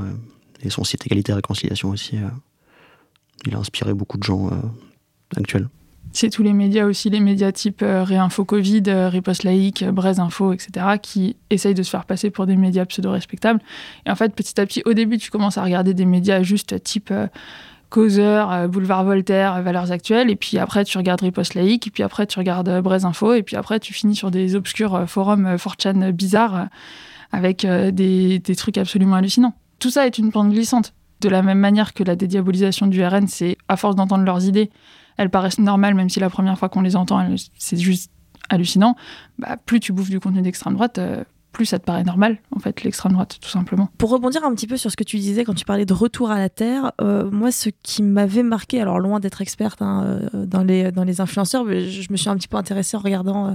[SPEAKER 14] et son site Égalité et Réconciliation aussi. il a inspiré beaucoup de gens actuels
[SPEAKER 8] c'est tous les médias aussi, les médias type euh, Réinfo Covid, euh, Riposte Laïque, euh, Braise Info, etc., qui essayent de se faire passer pour des médias pseudo-respectables. Et en fait, petit à petit, au début, tu commences à regarder des médias juste type Causeur, Boulevard Voltaire, Valeurs Actuelles, et puis après, tu regardes Riposte Laïque, et puis après, tu regardes Braise Info, et puis après, tu finis sur des obscurs forums 4chan bizarres avec des, trucs absolument hallucinants. Tout ça est une pente glissante. De la même manière que la dédiabolisation du RN, c'est à force d'entendre leurs idées, elles paraissent normales, même si la première fois qu'on les entend, c'est juste hallucinant. Bah, plus tu bouffes du contenu d'extrême droite, euh, plus ça te paraît normal, en fait, l'extrême droite, tout simplement.
[SPEAKER 1] Pour rebondir un petit peu sur ce que tu disais quand tu parlais de retour à la Terre, euh, moi, ce qui m'avait marqué, alors loin d'être experte hein, euh, dans, les, influenceurs, mais je me suis un petit peu intéressée en regardant euh,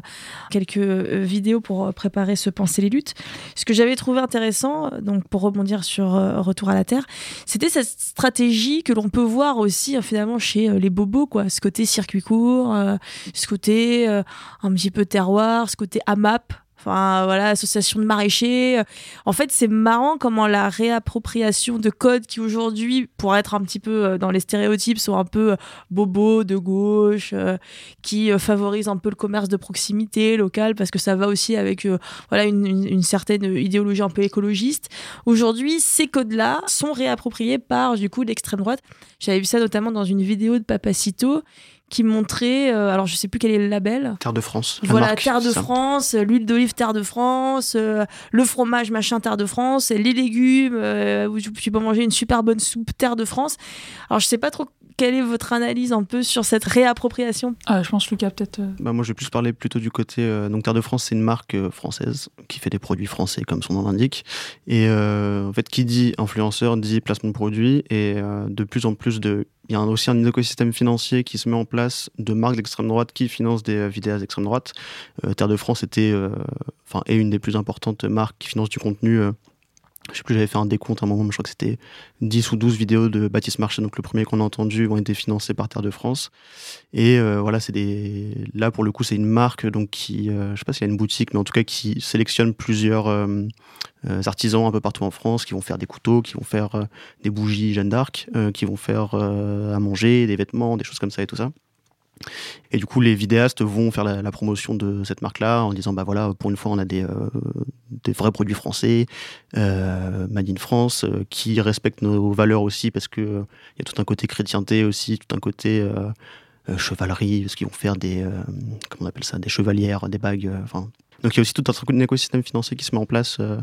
[SPEAKER 1] quelques vidéos pour préparer ce Penser les luttes. Ce que j'avais trouvé intéressant, donc pour rebondir sur Retour à la Terre, c'était cette stratégie que l'on peut voir aussi finalement chez les bobos, quoi. Ce côté circuit court, ce côté un petit peu terroir, ce côté AMAP, Enfin, voilà, association de maraîchers. En fait, c'est marrant comment la réappropriation de codes qui aujourd'hui, pour être un petit peu euh, dans les stéréotypes, sont un peu euh, bobos de gauche, euh, qui favorisent un peu le commerce de proximité local parce que ça va aussi avec voilà une, certaine idéologie un peu écologiste. Aujourd'hui, ces codes-là sont réappropriés par du coup l'extrême droite. J'avais vu ça notamment dans une vidéo de Papacito qui montrait, euh, alors je sais plus quel est le label.
[SPEAKER 14] Terre de France.
[SPEAKER 1] Voilà, Terre de France, euh, l'huile d'olive Terre de France, euh, le fromage machin Terre de France, les légumes, où tu peux manger une super bonne soupe Terre de France. Alors je sais pas trop quelle est votre analyse un peu sur cette réappropriation
[SPEAKER 8] ah, Je pense Lucas peut-être.
[SPEAKER 14] Bah, moi je vais plus parler plutôt du côté donc Terre de France c'est une marque française qui fait des produits français comme son nom l'indique et en fait qui dit influenceur dit placement de produits et de plus en plus de il y a aussi un écosystème financier qui se met en place de marques d'extrême droite qui financent des euh, vidéos d'extrême droite. Euh, Terre de France était, euh, est une des plus importantes marques qui finance du contenu. Je sais plus, j'avais fait un décompte à un moment, mais je crois que c'était 10 ou 12 vidéos de Baptiste Marchais, donc le premier qu'on a entendu, ont été financés par Terre de France. Et voilà, c'est des. Là, pour le coup, c'est une marque donc qui, je sais pas s'il y a une boutique, mais en tout cas qui sélectionne plusieurs euh, artisans un peu partout en France qui vont faire des couteaux, qui vont faire euh, des bougies Jeanne d'Arc, euh, qui vont faire à manger, des vêtements, des choses comme ça et tout ça. Et du coup, les vidéastes vont faire la, promotion de cette marque-là en disant bah voilà, pour une fois, on a des, des vrais produits français, made in France, qui respectent nos valeurs aussi parce que il y a tout un côté chrétienté aussi, tout un côté chevalerie, parce qu'ils vont faire des comment on appelle ça, des chevalières, des bagues, enfin donc il y a aussi tout un écosystème financier qui se met en place euh,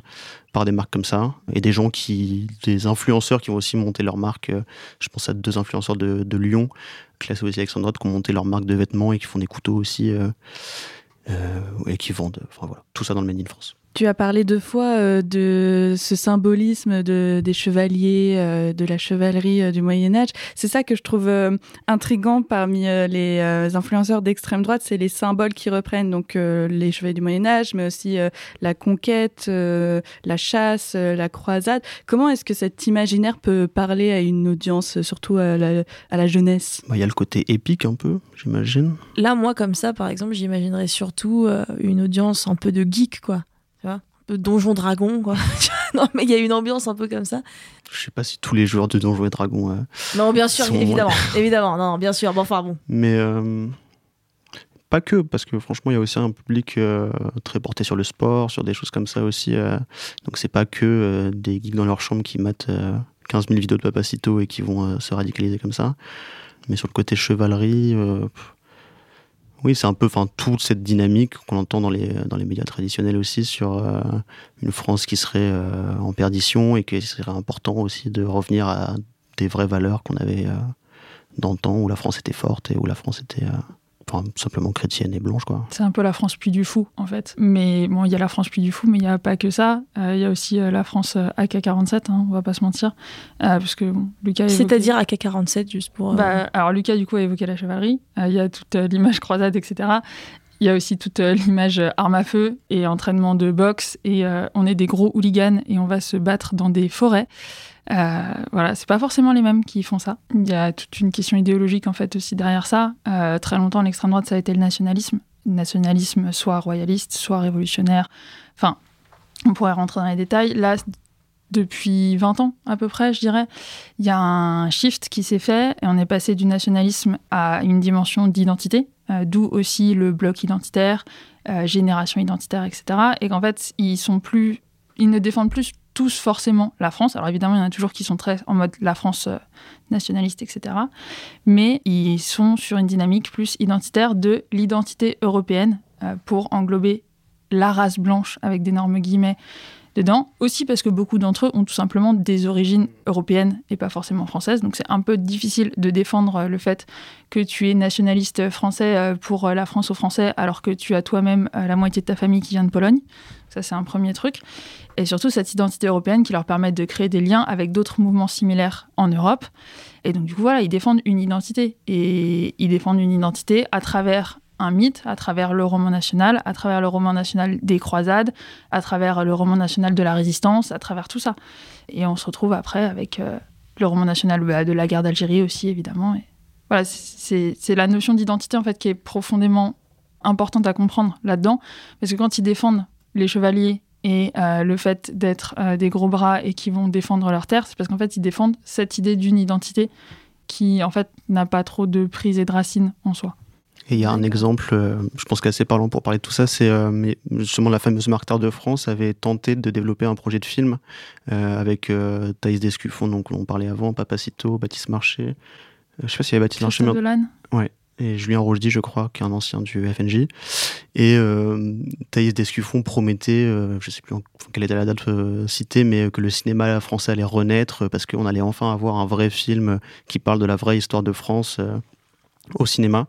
[SPEAKER 14] par des marques comme ça et des gens qui, des influenceurs qui vont aussi monter leur marque. Euh, je pense à deux influenceurs de, Lyon, classés aussi Alexandre, qui ont monté leur marque de vêtements et qui font des couteaux aussi euh, et qui vendent. Enfin voilà, tout ça dans le Made in France.
[SPEAKER 10] Tu as parlé deux fois euh, de ce symbolisme de, des chevaliers, euh, de la chevalerie euh, du Moyen Âge. C'est ça que je trouve intrigant parmi les influenceurs d'extrême droite, c'est les symboles qui reprennent donc les chevaliers du Moyen Âge, mais aussi la conquête, la chasse, la croisade. Comment est-ce que cet imaginaire peut parler à une audience, surtout à la, jeunesse?
[SPEAKER 14] Bah, Il y a le côté épique un peu, j'imagine.
[SPEAKER 1] Là, moi, comme ça, par exemple, j'imaginerais surtout une audience un peu de geek, quoi donjon dragon quoi. non mais il y a une ambiance un peu comme ça.
[SPEAKER 14] Je sais pas si tous les joueurs de donjon et dragon. Euh,
[SPEAKER 1] non bien sûr évidemment évidemment non bien sûr bon enfin bon.
[SPEAKER 14] Mais euh, pas que parce que franchement il y a aussi un public euh, très porté sur le sport sur des choses comme ça aussi donc c'est pas que des geeks dans leur chambre qui matent 15 000 vidéos de Papacito et qui vont se radicaliser comme ça. Mais sur le côté chevalerie oui, c'est un peu enfin, toute cette dynamique qu'on entend dans les, dans les médias traditionnels aussi sur euh, une France qui serait euh, en perdition et qu'il serait important aussi de revenir à des vraies valeurs qu'on avait euh, dans le temps où la France était forte et où la France était enfin, simplement chrétienne et blanche. quoi.
[SPEAKER 8] C'est un peu la France puis du fou, en fait. Mais bon, il y a la France puis du fou, mais il n'y a pas que ça. Euh, il y a aussi euh, la France euh, AK-47, hein, on va pas se mentir. parce que Lucas.
[SPEAKER 1] C'est-à-dire AK-47, juste pour.
[SPEAKER 8] Bah, alors, Lucas, du coup, a évoqué la chevalerie. Il y a toute l'image croisade, etc. Il y a aussi toute l'image arme à feu et entraînement de boxe. Et on est des gros hooligans et on va se battre dans des forêts. Euh, voilà, c'est pas forcément les mêmes qui font ça. Il y a toute une question idéologique en fait aussi derrière ça. Euh, très longtemps, l'extrême droite ça a été le nationalisme, nationalisme soit royaliste, soit révolutionnaire. Enfin, on pourrait rentrer dans les détails. Là, depuis 20 ans à peu près, je dirais, il y a un shift qui s'est fait et on est passé du nationalisme à une dimension d'identité, euh, d'où aussi le bloc identitaire, génération identitaire, etc. Et qu'en fait, ils sont plus, ils ne défendent plus tous forcément la France. Alors évidemment, il y en a toujours qui sont très en mode la France euh, nationaliste, etc. Mais ils sont sur une dynamique plus identitaire de l'identité européenne euh, pour englober la race blanche avec d'énormes guillemets dedans. Aussi parce que beaucoup d'entre eux ont tout simplement des origines européennes et pas forcément françaises. Donc c'est un peu difficile de défendre le fait que tu es nationaliste français euh, pour la France aux Français alors que tu as toi-même la moitié de ta famille qui vient de Pologne. Ça, c'est un premier truc. Et surtout, cette identité européenne qui leur permet de créer des liens avec d'autres mouvements similaires en Europe. Et donc, du coup, voilà, ils défendent une identité. Et ils défendent une identité à travers un mythe, à travers le roman national, à travers le roman national des croisades, à travers le roman national de la résistance, à travers tout ça. Et on se retrouve après avec euh, le roman national bah, de la guerre d'Algérie aussi, évidemment. Et voilà, c'est la notion d'identité, en fait, qui est profondément importante à comprendre là-dedans. Parce que quand ils défendent les chevaliers et euh, le fait d'être euh, des gros bras et qui vont défendre leur terre, c'est parce qu'en fait, ils défendent cette idée d'une identité qui, en fait, n'a pas trop de prise et de racines en soi.
[SPEAKER 14] Et il y a un exemple, euh, je pense qu'assez parlant pour parler de tout ça, c'est mais justement la fameuse Marque de France avait tenté de développer un projet de film avec Thaïs Descuffon, donc on parlait avant, Papacito, Baptiste Marché. je sais pas s'il y avait Baptiste Marché.
[SPEAKER 8] Mais...
[SPEAKER 14] Ouais et Julien Rochdy, je crois, qui est un ancien du FNJ. Et euh, Thaïs Descuffon promettait, euh, je ne sais plus quelle était la date euh, citée, mais que le cinéma français allait renaître parce qu'on allait enfin avoir un vrai film qui parle de la vraie histoire de France au cinéma.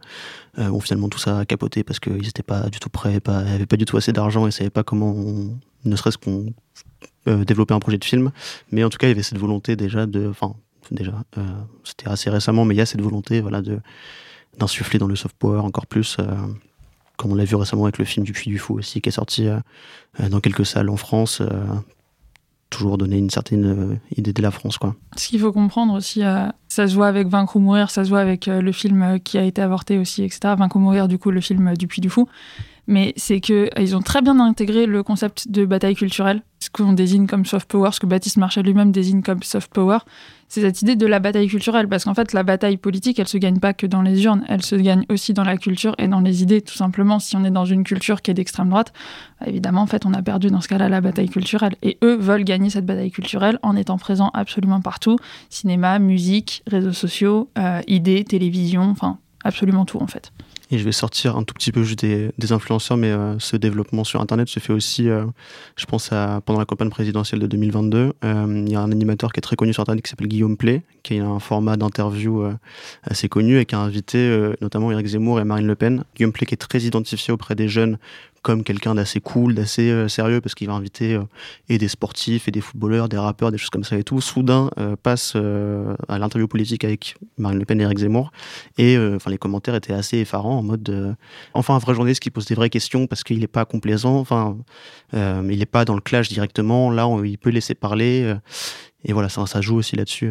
[SPEAKER 14] bon, finalement, tout ça a capoté parce qu'ils n'étaient pas du tout prêts, n'avaient pas du tout assez d'argent et ne savaient pas comment, ne serait-ce qu'on développer un projet de film. Mais en tout cas, il y avait cette volonté déjà de. Enfin, déjà, c'était assez récemment, mais il y a cette volonté voilà, de d'insuffler dans le soft power encore plus, euh, comme on l'a vu récemment avec le film du Puy du Fou aussi, qui est sorti euh, euh, dans quelques salles en France toujours donner une certaine idée de la France.
[SPEAKER 8] Ce qu'il faut comprendre aussi, ça se voit avec Vaincre ou mourir, ça se voit avec le film qui a été avorté aussi, etc. Vaincre ou mourir, du coup, le film du Puy du Fou. Mais c'est qu'ils ont très bien intégré le concept de bataille culturelle, ce qu'on désigne comme soft power, ce que Baptiste Marchal lui-même désigne comme soft power c'est cette idée de la bataille culturelle, parce qu'en fait, la bataille politique, elle se gagne pas que dans les urnes, elle se gagne aussi dans la culture et dans les idées, tout simplement. Si on est dans une culture qui est d'extrême droite, bah, évidemment, en fait, on a perdu dans ce cas-là la bataille culturelle. Et eux veulent gagner cette bataille culturelle en étant présents absolument partout cinéma, musique, réseaux sociaux, euh, idées, télévision, enfin, absolument tout, en fait.
[SPEAKER 14] Et je vais sortir un tout petit peu juste des, influenceurs, mais euh, ce développement sur Internet se fait aussi, euh, je pense, pendant la campagne présidentielle de 2022. Euh, il y a un animateur qui est très connu sur Internet qui s'appelle Guillaume Play, qui a un format d'interview assez connu et qui a invité notamment Eric Zemmour et Marine Le Pen. Guillaume Play qui est très identifié auprès des jeunes comme quelqu'un d'assez cool, d'assez euh, sérieux, parce qu'il va inviter euh, et des sportifs, et des footballeurs, des rappeurs, des choses comme ça et tout. Soudain, euh, passe à l'interview politique avec Marine Le Pen et Eric Zemmour, et enfin les commentaires étaient assez effarants, en mode enfin un vrai journaliste qui pose des vraies questions parce qu'il n'est pas complaisant, enfin il n'est pas dans le clash directement. Là, il peut laisser parler, et voilà, ça, ça joue aussi là-dessus.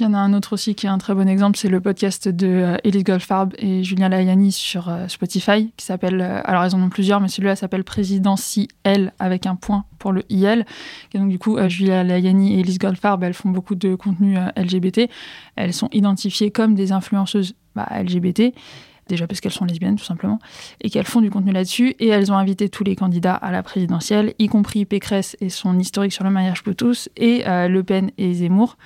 [SPEAKER 8] Il y en a un autre aussi qui est un très bon exemple, c'est le podcast de euh, Elise Goldfarb et Julien Layani sur euh, Spotify, qui s'appelle, euh, alors ils en ont plusieurs, mais celui-là s'appelle Présidentiel avec un point pour le IL. Et donc du coup, Julien Layani et Elise Goldfarb, elles font beaucoup de contenu LGBT. Elles sont identifiées comme des influenceuses bah, LGBT déjà parce qu'elles sont lesbiennes tout simplement, et qu'elles font du contenu là-dessus, et elles ont invité tous les candidats à la présidentielle, y compris Pécresse et son historique sur le mariage pour tous, et Le Pen et Zemmour.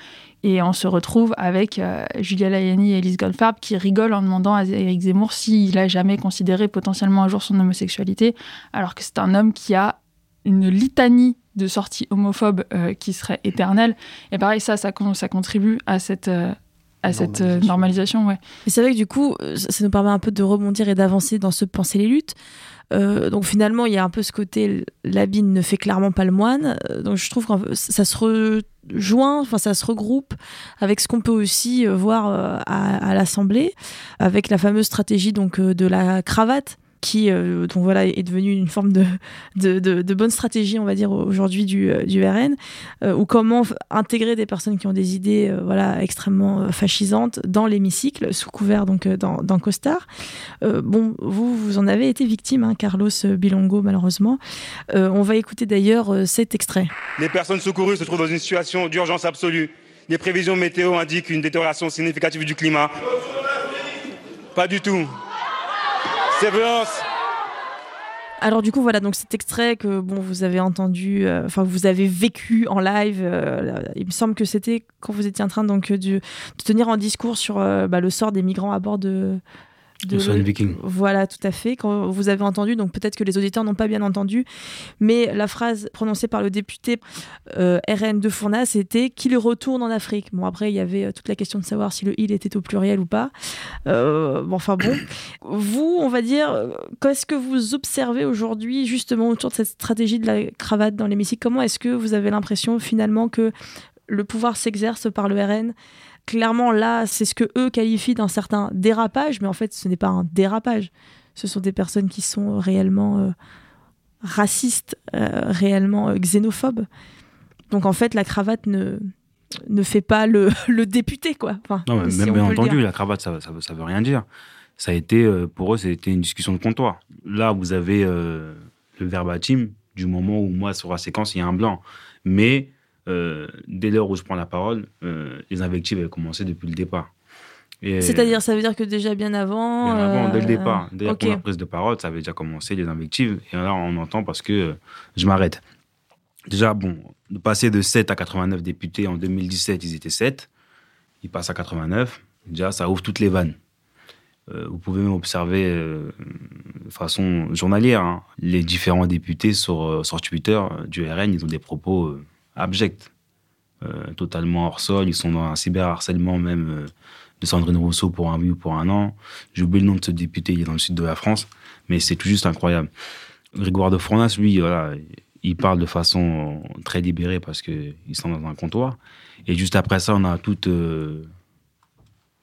[SPEAKER 8] Et on se retrouve avec euh, Julia Layani et Elise Goldfarb qui rigolent en demandant à Eric Zemmour s'il a jamais considéré potentiellement un jour son homosexualité, alors que c'est un homme qui a une litanie de sorties homophobes euh, qui serait éternelle. Et pareil, ça, ça, contribue à cette, euh, à cette normalisation. Ouais.
[SPEAKER 1] Et c'est vrai que du coup, ça nous permet un peu de rebondir et d'avancer dans ce penser les luttes. Euh, donc finalement, il y a un peu ce côté, l'abîme ne fait clairement pas le moine. Euh, donc je trouve que ça se rejoint, enfin ça se regroupe avec ce qu'on peut aussi euh, voir à, à l'Assemblée, avec la fameuse stratégie donc de la cravate qui euh, donc voilà est devenu une forme de, bonne stratégie on va dire aujourd'hui du, euh, du RN euh, ou comment intégrer des personnes qui ont des idées voilà extrêmement fascisantes dans l'hémicycle sous couvert donc dans Costard. Bon vous vous en avez été victime hein, Carlos Bilongo malheureusement. On va écouter d'ailleurs cet extrait.
[SPEAKER 15] Les personnes secourues se trouvent dans une situation d'urgence absolue. Les prévisions météo indiquent une détérioration significative du climat. Pas du tout
[SPEAKER 1] alors du coup voilà donc cet extrait que bon vous avez entendu euh, enfin vous avez vécu en live euh, il me semble que c'était quand vous étiez en train donc de, tenir un discours sur euh, bah, le sort des migrants à bord de
[SPEAKER 9] de Viking.
[SPEAKER 1] Voilà, tout à fait. Quand vous avez entendu, donc peut-être que les auditeurs n'ont pas bien entendu, mais la phrase prononcée par le député euh, RN de Fournas, c'était qu'il retourne en Afrique. Bon, après, il y avait euh, toute la question de savoir si le il était au pluriel ou pas. Euh, bon, enfin bon. vous, on va dire, qu'est-ce que vous observez aujourd'hui, justement, autour de cette stratégie de la cravate dans l'hémicycle? Comment est-ce que vous avez l'impression, finalement, que le pouvoir s'exerce par le RN clairement, là, c'est ce que eux qualifient d'un certain dérapage, mais en fait, ce n'est pas un dérapage. Ce sont des personnes qui sont réellement euh, racistes, euh, réellement euh, xénophobes. Donc, en fait, la cravate ne, ne fait pas le, le député, quoi. Enfin,
[SPEAKER 9] non, mais bien entendu, la cravate, ça, ça, ça, veut rien dire. Ça a été, pour eux, c'était une discussion de comptoir. Là, vous avez le verbatim du moment où, moi, sur la séquence, il y a un blanc. Mais euh, dès l'heure où je prends la parole, euh, les invectives avaient commencé depuis le départ.
[SPEAKER 1] C'est-à-dire, ça veut dire que déjà bien avant.
[SPEAKER 9] Bien avant, dès le euh, départ, dès la première prise de parole, ça avait déjà commencé les invectives. Et là, on entend parce que je m'arrête. Déjà, bon, de passer de 7 à 89 députés en 2017, ils étaient 7. Ils passent à 89. Déjà, ça ouvre toutes les vannes. vous pouvez même observer de façon journalière hein, les différents députés sur, sur Twitter du RN, ils ont des propos abjects, euh, totalement hors sol. Ils sont dans un cyberharcèlement même euh, de Sandrine Rousseau pour un oui ou pour un an. J'ai oublié le nom de ce député, il est dans le sud de la France, mais c'est tout juste incroyable. Grégoire de Fournas, lui, voilà, il parle de façon très libérée parce qu'ils sont dans un comptoir. Et juste après ça, on a toute euh,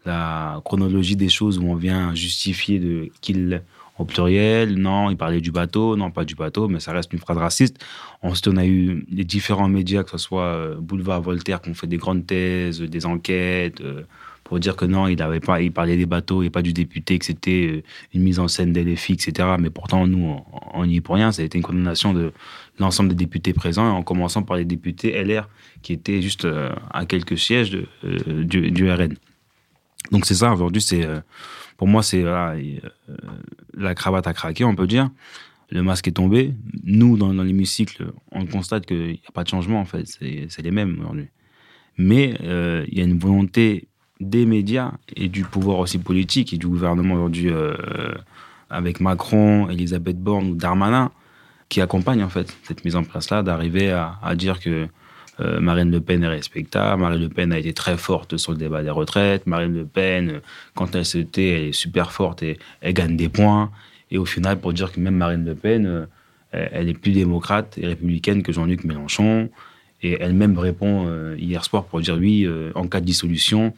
[SPEAKER 9] la chronologie des choses où on vient justifier de qu'il au pluriel, non, il parlait du bateau, non, pas du bateau, mais ça reste une phrase raciste. Ensuite, on a eu les différents médias, que ce soit euh, Boulevard Voltaire, qui ont fait des grandes thèses, des enquêtes, euh, pour dire que non, il, avait pas, il parlait des bateaux et pas du député, que c'était euh, une mise en scène d'LFI, etc. Mais pourtant, nous, on n'y est pour rien. Ça a été une condamnation de l'ensemble des députés présents, en commençant par les députés LR, qui étaient juste à quelques sièges de, du, du, RN. Donc c'est ça, aujourd'hui, c'est pour moi, c'est euh, la cravate a craqué, on peut dire. Le masque est tombé. Nous, dans, l'hémicycle, on constate qu'il n'y a pas de changement, en fait. C'est les mêmes aujourd'hui. Mais euh, il y a une volonté des médias et du pouvoir aussi politique et du gouvernement aujourd'hui euh, avec Macron, Elisabeth Borne ou Darmanin qui accompagnent en fait cette mise en place-là, d'arriver à, dire que euh, Marine Le Pen est respectable, Marine Le Pen a été très forte sur le débat des retraites, Marine Le Pen, quand elle se tait, elle est super forte et elle gagne des points. Et au final, pour dire que même Marine Le Pen, euh, elle est plus démocrate et républicaine que Jean-Luc Mélenchon. Et elle-même répond euh, hier soir pour dire oui, en cas de dissolution,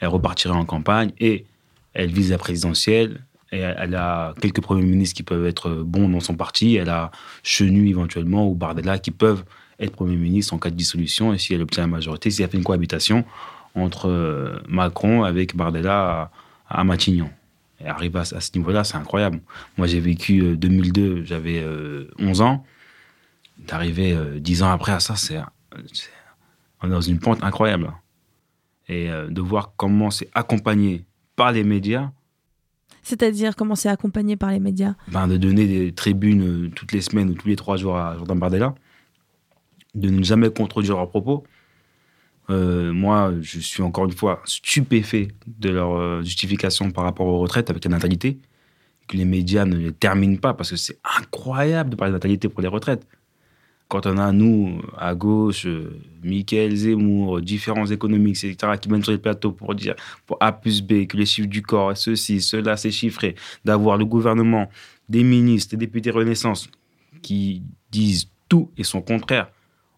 [SPEAKER 9] elle repartirait en campagne et elle vise la présidentielle. Et elle a quelques premiers ministres qui peuvent être bons dans son parti. Elle a Chenu éventuellement ou Bardella qui peuvent être Premier ministre en cas de dissolution et si elle obtient la majorité, si elle fait une cohabitation entre euh, Macron avec Bardella à, à Matignon. Et arriver à, à ce niveau-là, c'est incroyable. Moi, j'ai vécu euh, 2002, j'avais euh, 11 ans. D'arriver euh, 10 ans après à ça, c'est c'est- on est dans une pente incroyable. Et euh, de voir comment c'est accompagné par les médias,
[SPEAKER 1] C'est-à-dire comment c'est accompagné par les médias?
[SPEAKER 9] Ben, de donner des tribunes euh, toutes les semaines ou tous les trois jours à Jordan Bardella, de ne jamais contredire leurs propos. Euh, moi, je suis encore une fois stupéfait de leur euh, justification par rapport aux retraites avec la natalité, que les médias ne les terminent pas, parce que c'est incroyable de parler de natalité pour les retraites. Quand on a, nous, à gauche, euh, Michael Zemmour, différents économistes, etc., qui viennent sur les plateaux pour dire, pour A plus B, que les chiffres du corps, ceci, cela, c'est chiffré, d'avoir le gouvernement, des ministres, des députés Renaissance, qui disent tout et son contraire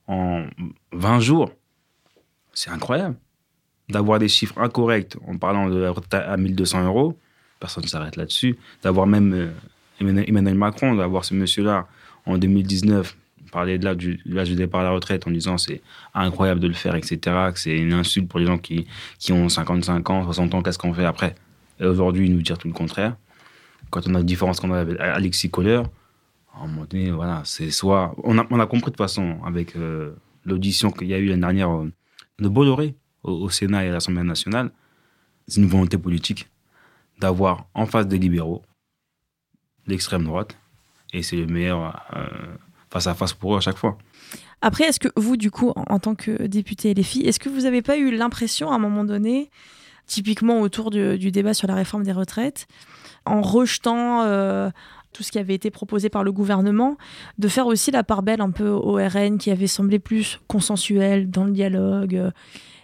[SPEAKER 9] en 20 jours, c'est incroyable. D'avoir des chiffres incorrects en parlant de la retraite à 1200 euros, personne ne s'arrête là-dessus. D'avoir même euh, Emmanuel Macron, d'avoir ce monsieur-là en 2019 parler de du l'âge de départ à la retraite en disant c'est incroyable de le faire, etc., que c'est une insulte pour les gens qui, qui ont 55 ans, 60 ans, qu'est-ce qu'on fait après? Et aujourd'hui, nous dire tout le contraire. Quand on a une différence qu'on a avec Alexis Kohler, un moment donné, voilà, c'est soit. On a, on a compris de toute façon, avec euh, l'audition qu'il y a eu l'année dernière euh, de Bolloré au, Sénat et à l'Assemblée nationale, c'est une volonté politique d'avoir en face des libéraux l'extrême droite, et c'est le meilleur euh, face à face pour eux à chaque fois.
[SPEAKER 1] Après, est-ce que vous, du coup, en, tant que député LFI, est-ce que vous n'avez pas eu l'impression à un moment donné, typiquement autour du, du débat sur la réforme des retraites, en rejetant tout ce qui avait été proposé par le gouvernement, de faire aussi la part belle un peu au RN qui avait semblé plus consensuel dans le dialogue.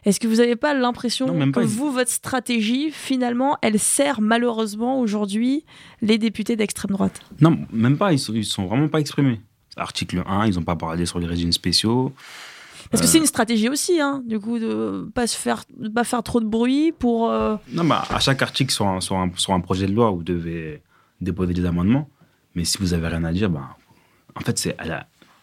[SPEAKER 1] Est-ce que vous n'avez pas l'impression que
[SPEAKER 9] pas.
[SPEAKER 1] vous, votre stratégie, finalement, elle sert malheureusement aujourd'hui les députés d'extrême droite?
[SPEAKER 9] Non, même pas, ils sont, ils sont vraiment pas exprimés. Article 1, ils n'ont pas parlé sur les régimes spéciaux.
[SPEAKER 1] Parce que
[SPEAKER 9] Euh,
[SPEAKER 1] c'est une stratégie aussi, hein, du coup, de pas se faire, de pas faire trop de bruit pour. euh,
[SPEAKER 9] Non, bah, à chaque article sur un, sur, un, sur un projet de loi, vous devez déposer des amendements. Mais si vous avez rien à dire, bah, en fait, c'est,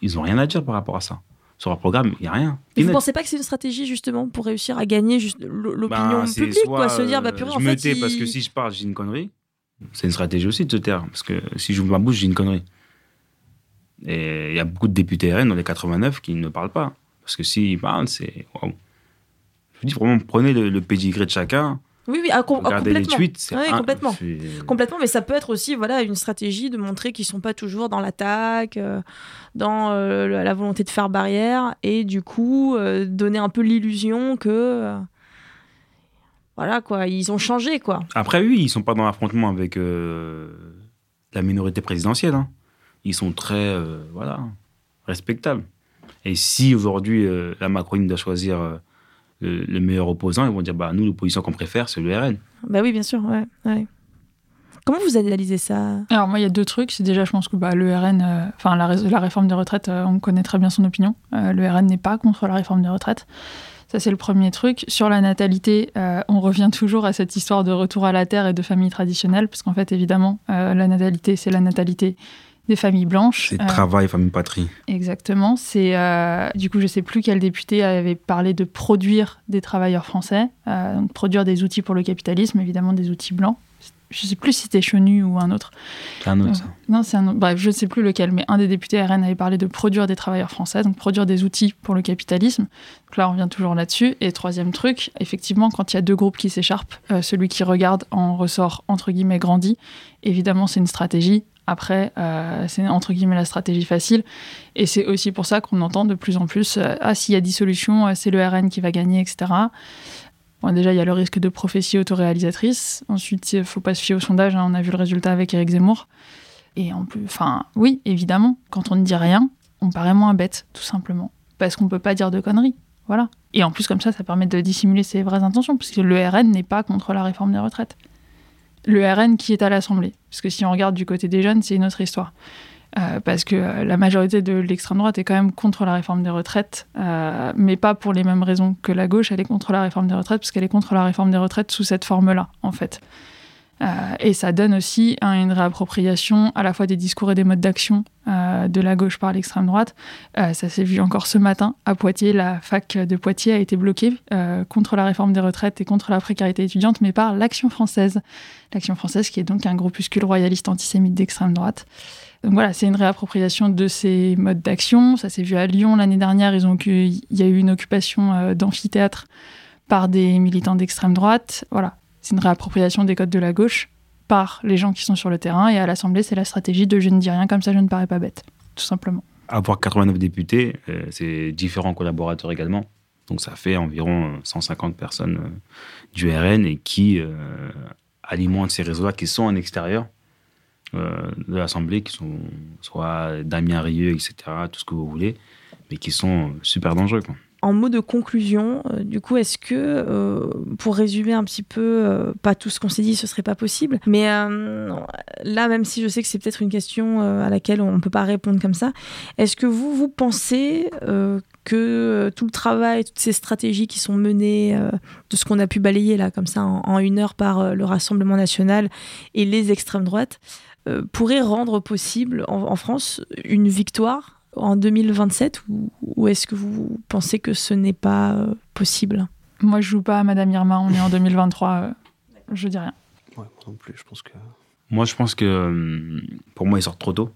[SPEAKER 9] ils n'ont rien à dire par rapport à ça. Sur leur programme, il n'y a rien.
[SPEAKER 1] Mais vous
[SPEAKER 9] Net.
[SPEAKER 1] pensez pas que c'est une stratégie justement pour réussir à gagner l'opinion
[SPEAKER 9] Ben,
[SPEAKER 1] publique, quoi, se dire bah purée,
[SPEAKER 9] je
[SPEAKER 1] en
[SPEAKER 9] me
[SPEAKER 1] fait,
[SPEAKER 9] tais
[SPEAKER 1] il-
[SPEAKER 9] parce que si je parle, j'ai une connerie. C'est une stratégie aussi de se taire. Parce que si j'ouvre ma bouche, j'ai une connerie. Et il y a beaucoup de députés RN dans les 89 qui ne parlent pas. Parce que s'ils parlent, c'est. Je vous dis vraiment, prenez le, le pédigré de chacun.
[SPEAKER 1] Oui, oui, ah, com- ah,
[SPEAKER 9] les
[SPEAKER 1] complètement.
[SPEAKER 9] tweets, c'est
[SPEAKER 1] Oui,
[SPEAKER 9] un-
[SPEAKER 1] complètement. Complètement, mais ça peut être aussi voilà une stratégie de montrer qu'ils sont pas toujours dans l'attaque, euh, dans euh, la volonté de faire barrière, et du coup euh, donner un peu l'illusion que voilà quoi, ils ont changé quoi.
[SPEAKER 9] Après, oui, ils sont pas dans l'affrontement avec la minorité présidentielle. hein. Ils sont très, voilà, respectables. Et si aujourd'hui la Macronie doit choisir le, le meilleur opposant, ils vont dire, bah nous, l'opposition qu'on préfère, c'est le RN.
[SPEAKER 1] Bah oui, bien sûr, ouais. ouais. Comment vous analysez ça?
[SPEAKER 8] Alors moi, il y a deux trucs. C'est déjà, je pense que bah, le RN, euh, enfin la, réforme des retraites, euh, on connaît très bien son opinion. Euh, le RN n'est pas contre la réforme des retraites. Ça, c'est le premier truc. Sur la natalité, euh, on revient toujours à cette histoire de retour à la terre et de famille traditionnelle, parce qu'en fait, évidemment, euh, la natalité, c'est la natalité des familles blanches.
[SPEAKER 9] C'est
[SPEAKER 8] Euh,
[SPEAKER 9] travail, famille, patrie.
[SPEAKER 8] Exactement. C'est euh, du coup, je sais plus quel député avait parlé de produire des travailleurs français, euh, donc produire des outils pour le capitalisme, évidemment des outils blancs. Je sais plus si c'était Chenu ou un autre.
[SPEAKER 9] C'est un autre, ça.
[SPEAKER 8] Euh, Non, c'est un autre. Bref, je ne sais plus lequel, mais un des députés RN avait parlé de produire des travailleurs français, donc produire des outils pour le capitalisme. Donc là, on revient toujours là-dessus. Et troisième truc, effectivement, quand il y a deux groupes qui s'écharpent, euh, celui qui regarde en ressort entre guillemets grandi. Évidemment, c'est une stratégie. Après, euh, c'est entre guillemets la stratégie facile. Et c'est aussi pour ça qu'on entend de plus en plus euh, Ah, s'il y a dissolution, euh, c'est le RN qui va gagner, etc. Bon, déjà, il y a le risque de prophétie autoréalisatrice. Ensuite, il faut pas se fier au sondage. hein. On a vu le résultat avec Éric Zemmour. Et en plus, enfin, oui, évidemment, quand on ne dit rien, on paraît moins bête, tout simplement. Parce qu'on peut pas dire de conneries. Voilà. Et en plus, comme ça, ça permet de dissimuler ses vraies intentions, puisque le RN n'est pas contre la réforme des retraites. Le RN qui est à l'Assemblée. Parce que si on regarde du côté des jeunes, c'est une autre histoire. Euh, parce que euh, la majorité de l'extrême droite est quand même contre la réforme des retraites, euh, mais pas pour les mêmes raisons que la gauche. Elle est contre la réforme des retraites parce qu'elle est contre la réforme des retraites sous cette forme-là, en fait. Euh, et ça donne aussi une réappropriation à la fois des discours et des modes d'action euh, de la gauche par l'extrême droite. Euh, ça s'est vu encore ce matin à Poitiers. La fac de Poitiers a été bloquée contre la réforme des retraites et contre la précarité étudiante, mais par l'Action française. L'Action française qui est donc un groupuscule royaliste antisémite d'extrême droite. Donc voilà, c'est une réappropriation de ces modes d'action. Ça s'est vu à Lyon l'année dernière. Il y a eu une occupation d'amphithéâtre par des militants d'extrême droite. Voilà, c'est une réappropriation des codes de la gauche par les gens qui sont sur le terrain. Et à l'Assemblée, c'est la stratégie de je ne dis rien, comme ça je ne parais pas bête, tout simplement.
[SPEAKER 9] Avoir 89 députés, euh, c'est différents collaborateurs également. Donc ça fait environ euh, 150 personnes euh, du RN et qui euh, alimentent ces réseaux-là qui sont en extérieur euh, de l'Assemblée, qui sont soit Damien Rieu, etc., tout ce que vous voulez, mais qui sont euh, super dangereux.
[SPEAKER 1] En mot de conclusion, euh, du coup, est-ce que, euh, pour résumer un petit peu, euh, pas tout ce qu'on s'est dit, ce serait pas possible, mais là, même si je sais que c'est peut-être une question à laquelle on ne peut pas répondre comme ça, est-ce que vous, vous pensez que tout le travail, toutes ces stratégies qui sont menées, de ce qu'on a pu balayer là, comme ça, en, une heure par le Rassemblement national et les extrêmes droites, pourraient rendre possible en France une victoire en 2027 ou, ou est-ce que vous pensez que ce n'est pas euh, possible?
[SPEAKER 8] Moi, je joue pas à Madame Irma, on est en 2023, euh, je dis rien.
[SPEAKER 14] Ouais, moi non plus, je pense que.
[SPEAKER 9] Moi, je pense que euh, pour moi, ils sortent trop tôt.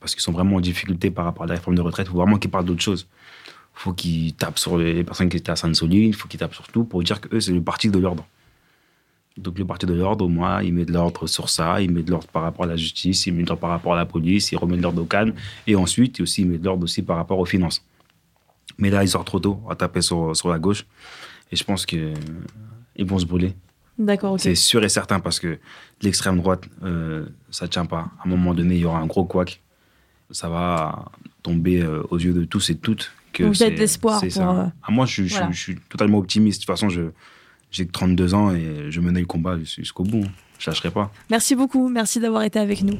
[SPEAKER 9] Parce qu'ils sont vraiment en difficulté par rapport à la réforme de retraite. Il faut vraiment qu'ils parlent d'autre chose. Il faut qu'ils tapent sur les personnes qui étaient à Sainte-Soline. Il faut qu'ils tapent sur tout pour dire qu'eux, c'est le parti de l'ordre. Donc, le parti de l'ordre, au moins, il met de l'ordre sur ça. Il met de l'ordre par rapport à la justice. Il met de l'ordre par rapport à la police. Il remet de l'ordre au calme. Et ensuite, aussi, il met de l'ordre aussi par rapport aux finances. Mais là, ils sortent trop tôt à taper sur, sur la gauche. Et je pense qu'ils vont se brûler.
[SPEAKER 1] D'accord, ok.
[SPEAKER 9] C'est sûr et certain parce que l'extrême droite, euh, ça tient pas. À un moment donné, il y aura un gros couac. Ça va tomber euh, aux yeux de tous et toutes. Que
[SPEAKER 1] Donc,
[SPEAKER 9] c'est-
[SPEAKER 1] l'espoir pour,
[SPEAKER 9] ça.
[SPEAKER 1] euh,
[SPEAKER 9] Ah, moi, je, je suis totalement optimiste. De toute façon, je, j'ai que 32 ans et je menais le combat jusqu'au bout. Je lâcherai pas.
[SPEAKER 1] Merci beaucoup, merci d'avoir été avec nous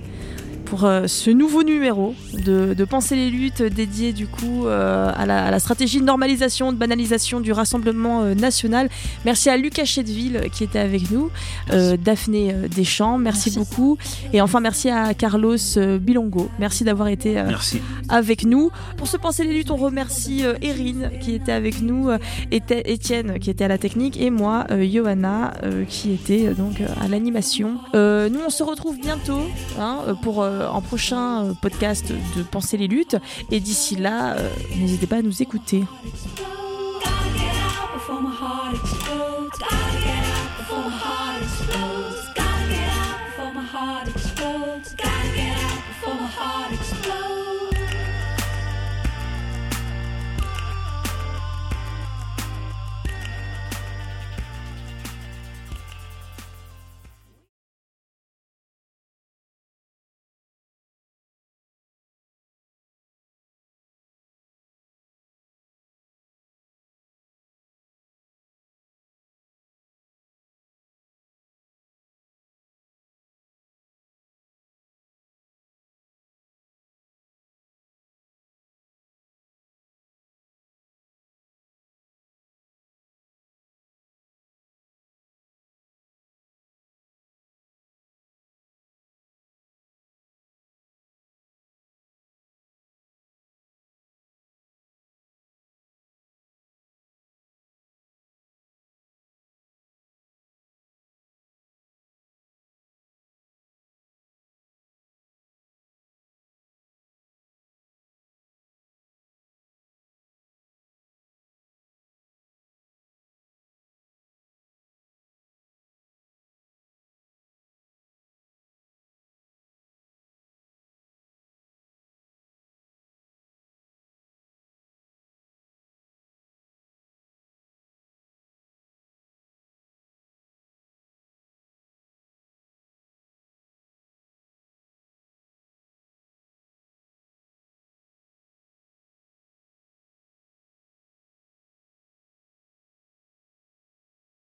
[SPEAKER 1] pour euh, ce nouveau numéro de, de Penser les luttes dédié du coup euh, à, la, à la stratégie de normalisation, de banalisation du Rassemblement euh, national. Merci à Lucas Chedeville qui était avec nous, euh, Daphné euh, Deschamps, merci, beaucoup. Et enfin merci à Carlos euh, Bilongo, merci d'avoir été euh,
[SPEAKER 9] Merci.
[SPEAKER 1] avec nous. Pour ce Penser les luttes, on remercie euh, Erin qui était avec nous, euh, Étienne qui était à la technique et moi, euh, Johanna, euh, qui était euh, donc euh, à l'animation. Euh, nous, on se retrouve bientôt hein, euh, pour un prochain euh, podcast de Penser les luttes. Et d'ici là, n'hésitez pas à nous écouter.